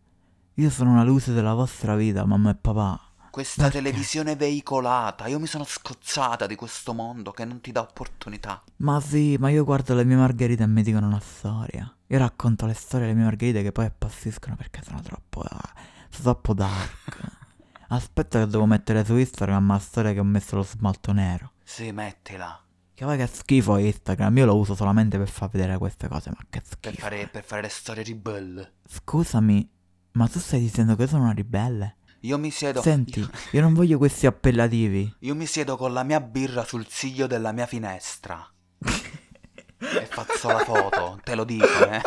Io sono una luce della vostra vita, mamma e papà. Questa Perché? televisione veicolata. Io mi sono scocciata di questo mondo che non ti dà opportunità. Ma sì, ma io guardo le mie margherite e mi dicono una storia. Io racconto le storie delle mie margherite che poi appassiscono perché sono troppo. ah, sono troppo dark. Aspetta che devo mettere su Instagram la storia che ho messo lo smalto nero. Sì, mettila. Che poi che schifo Instagram, io lo uso solamente per far vedere queste cose, ma che Per schifo. fare, per fare le storie ribelle. Scusami, ma tu stai dicendo che sono una ribelle? Io mi siedo. Senti, Io, io non voglio questi appellativi. io mi siedo con la mia birra sul ciglio della mia finestra. e faccio la foto, te lo dico, eh.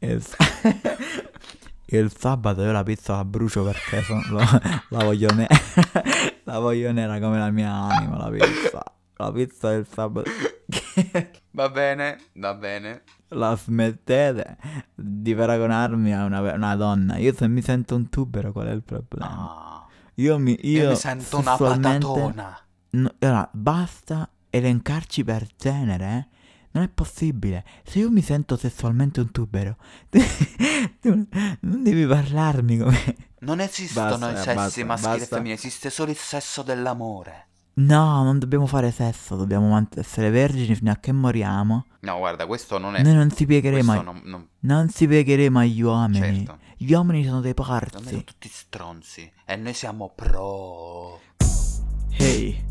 Il, il sabato io la pizza la brucio perché sono- lo- la voglio nera. la voglio nera come la mia anima, la pizza. La pizza del sabato. Va bene, va bene. la smettete di paragonarmi a una, una donna. Io se mi sento un tubero, qual è il problema? Ah, Io mi, io io, mi sento una patatona. No, allora, basta elencarci per genere, eh? Non è possibile. Se io mi sento sessualmente un tubero, tu non devi parlarmi come... Non esistono Basta, i sessi basta, maschili e basta. femminili, esiste solo il sesso dell'amore. No, non dobbiamo fare sesso, dobbiamo mant- essere vergini fino a che moriamo. No, guarda, questo non è. Noi non si piegheremo, questo non, non- non si piegheremo agli uomini. certo. Gli uomini sono dei me sono parzi. tutti stronzi. E noi siamo pro. Ehi,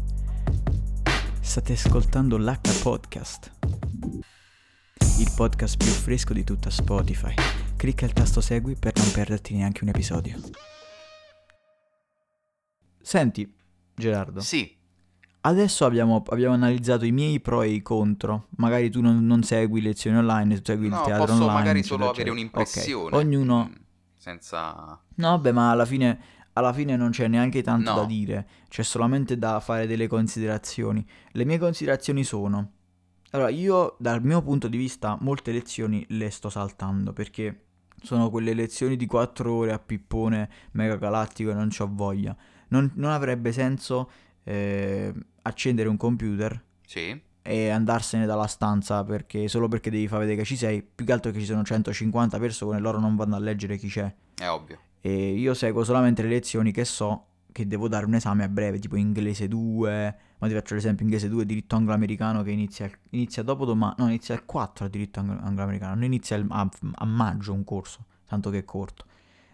state ascoltando l'H Podcast, il podcast più fresco di tutta Spotify. Clicca il tasto segui per non perderti neanche un episodio. Senti, Gerardo, Sì, adesso abbiamo, abbiamo analizzato i miei pro e i contro. Magari tu non, non segui lezioni online, tu segui il no, teatro posso online. magari eccetera, solo avere eccetera. un'impressione. Ok, Ognuno... mm, Senza. No, vabbè, ma alla fine, alla fine non c'è neanche tanto No. da dire, c'è solamente da fare delle considerazioni. Le mie considerazioni sono... Allora, io dal mio punto di vista molte lezioni le sto saltando perché sono quelle lezioni di 4 ore a pippone mega galattico e non c'ho voglia. Non, non avrebbe senso eh, accendere un computer Sì. e andarsene dalla stanza perché solo perché devi far vedere che ci sei, più che altro che ci sono 150 persone, loro non vanno a leggere chi c'è. È ovvio. E io seguo solamente le lezioni che so che devo dare un esame a breve, tipo inglese 2, ma ti faccio l'esempio inglese 2, diritto anglo-americano che inizia, il- inizia dopo domani, no, inizia il 4 a diritto ang- anglo-americano, non inizia il- a, a maggio un corso, tanto che è corto.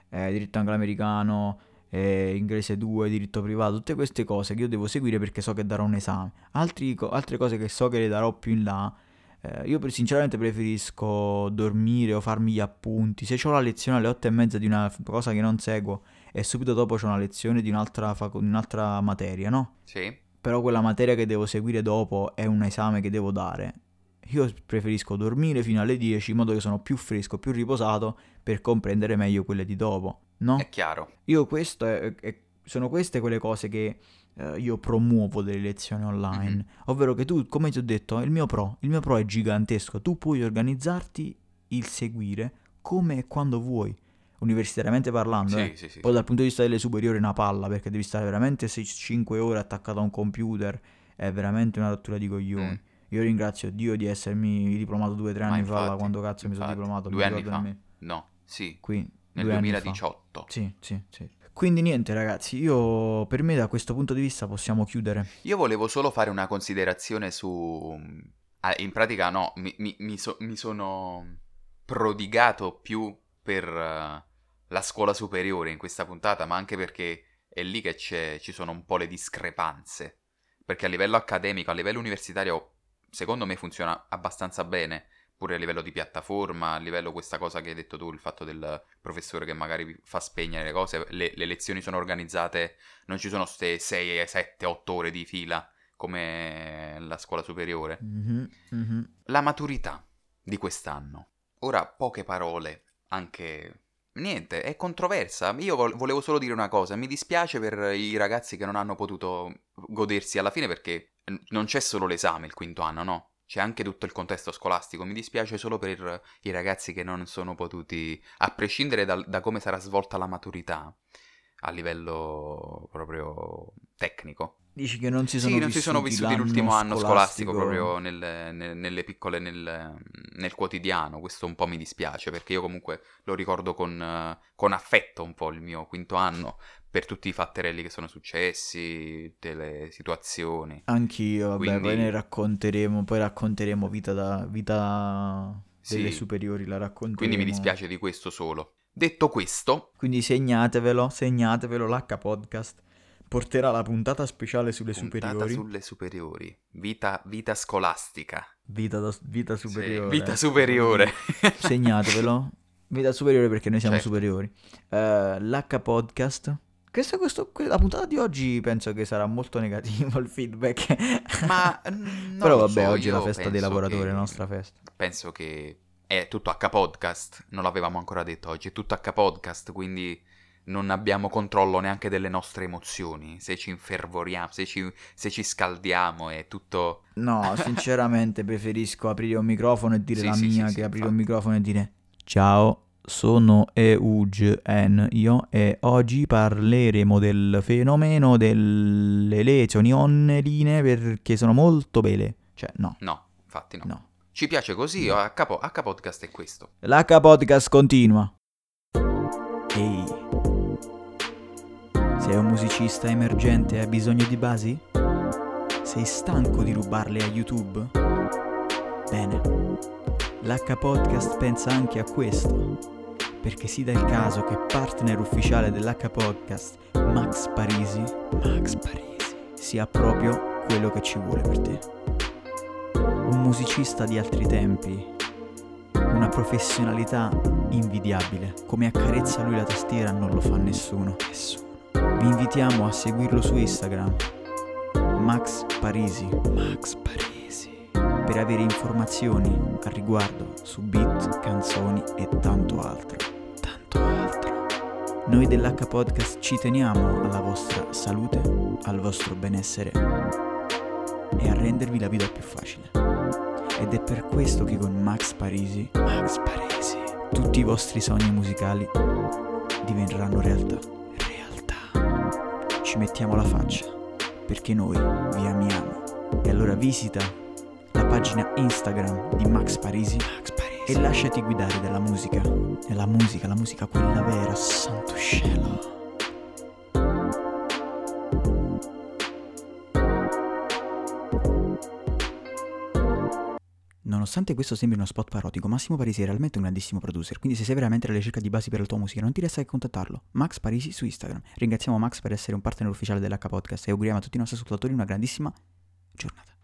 Eh, diritto anglo-americano, eh, inglese 2, diritto privato, tutte queste cose che io devo seguire perché so che darò un esame. Altri altre cose che so che le darò più in là, eh, io sinceramente preferisco dormire o farmi gli appunti. Se ho la lezione alle 8 e mezza di una cosa che non seguo e subito dopo c'ho una lezione di un'altra, di un'altra materia, no? Sì. Però quella materia che devo seguire dopo è un esame che devo dare. Io preferisco dormire fino alle 10 in modo che sono più fresco, più riposato per comprendere meglio quelle di dopo, no? È chiaro. Io questo è, è- sono queste quelle cose che eh, io promuovo delle lezioni online, Mhm. ovvero che tu, come ti ho detto, il mio pro, il mio pro è gigantesco, tu puoi organizzarti il seguire come e quando vuoi, universitariamente parlando, eh. Sì, sì, sì. Poi dal punto di vista delle superiori è una palla perché devi stare veramente 5 ore attaccato a un computer, è veramente una rottura di coglioni. Mm. Io ringrazio Dio di essermi diplomato due o tre Ma anni fa, da infatti, quando cazzo mi sono infatti, diplomato, Due anni fa. nemmeno. No, sì. Qui, Nel due anni fa. 2018. Sì, sì, sì. Quindi niente ragazzi, io per me da questo punto di vista possiamo chiudere. Io volevo solo fare una considerazione su... ah, in pratica no, mi, mi- mi so- mi sono prodigato più per eh, la scuola superiore in questa puntata, ma anche perché è lì che c'è- ci sono un po' le discrepanze. Perché a livello accademico, a livello universitario, secondo me funziona abbastanza bene, pure a livello di piattaforma, a livello questa cosa che hai detto tu, il fatto del professore che magari fa spegnere le cose, le, le lezioni sono organizzate, non ci sono queste 6, 7, 8 ore di fila come la scuola superiore. Mhm, mhm. La maturità di quest'anno. Ora poche parole, anche... Niente, è controversa. Io vol- volevo solo dire una cosa, mi dispiace per i ragazzi che non hanno potuto godersi alla fine perché non c'è solo l'esame il quinto anno, no? C'è anche tutto il contesto scolastico. Mi dispiace solo per i ragazzi che non sono potuti, a prescindere dal- da come sarà svolta la maturità a livello proprio tecnico. Dici che non si sono Sì, non si sono vissuti l'ultimo anno scolastico, scolastico proprio nel- nel- nelle piccole, nel, nel quotidiano. Questo un po' mi dispiace perché io comunque lo ricordo con, con affetto un po' il mio quinto anno per tutti i fatterelli che sono successi, tutte le situazioni. Anch'io, vabbè, Quindi- poi ne racconteremo, poi racconteremo vita, da, vita delle Sì. superiori, la racconteremo. Quindi mi dispiace di questo solo. Detto questo, Quindi segnatevelo, segnatevelo, l'H Podcast porterà la puntata speciale sulle puntata superiori. sulle superiori. Vita, vita scolastica. Vita, da- vita Sì, superiore. vita superiore. Segnatevelo. Vita superiore perché noi siamo Certo. superiori. Eh, L'H Podcast. Questo, questo, que- la puntata di oggi penso che sarà molto negativo il feedback. Ma mm, non Però vabbè, so, oggi è la festa dei lavoratori, che- la nostra festa. penso che è tutto H podcast, non l'avevamo ancora detto oggi, è tutto H podcast, quindi non abbiamo controllo neanche delle nostre emozioni, se ci infervoriamo, se ci, se ci scaldiamo è tutto... No, sinceramente preferisco aprire un microfono e dire Sì, la sì, mia sì, che aprire infatti. un microfono e dire ciao, sono Eugen io e oggi parleremo del fenomeno delle lezioni online perché sono molto belle. Cioè, no, No, infatti no. no. Ci piace così, H, po- H podcast è questo. L'H Podcast continua. Sei un musicista emergente e hai bisogno di basi? Sei stanco di rubarle a YouTube? Bene. L'H Podcast pensa anche a questo, perché si dà il caso che partner ufficiale dell'H Podcast, Max Parisi, Max Parisi, sia proprio quello che ci vuole per te. Un musicista di altri tempi, una professionalità invidiabile. Come accarezza lui la tastiera non lo fa nessuno. Nessuno. Vi invitiamo a seguirlo su Instagram. Max Parisi. Max Parisi. Per avere informazioni al riguardo su beat, canzoni e tanto altro. Tanto altro. Noi dell'H Podcast ci teniamo alla vostra salute, al vostro benessere e a rendervi la vita più facile. Ed è per questo che con Max Parisi, Max Parisi, tutti i vostri sogni musicali diventeranno realtà. Ci mettiamo la faccia, perché noi vi amiamo. E allora visita la pagina Instagram di Max Parisi, e lasciati guidare dalla musica. E la musica, la musica quella vera, santo cielo. Nonostante questo sembri uno spot parodico, Massimo Parisi è realmente un grandissimo producer, quindi se sei veramente alla ricerca di basi per la tua musica non ti resta che contattarlo. Max Parisi su Instagram. Ringraziamo Max per essere un partner ufficiale dell'H Podcast e auguriamo a tutti i nostri ascoltatori una grandissima giornata.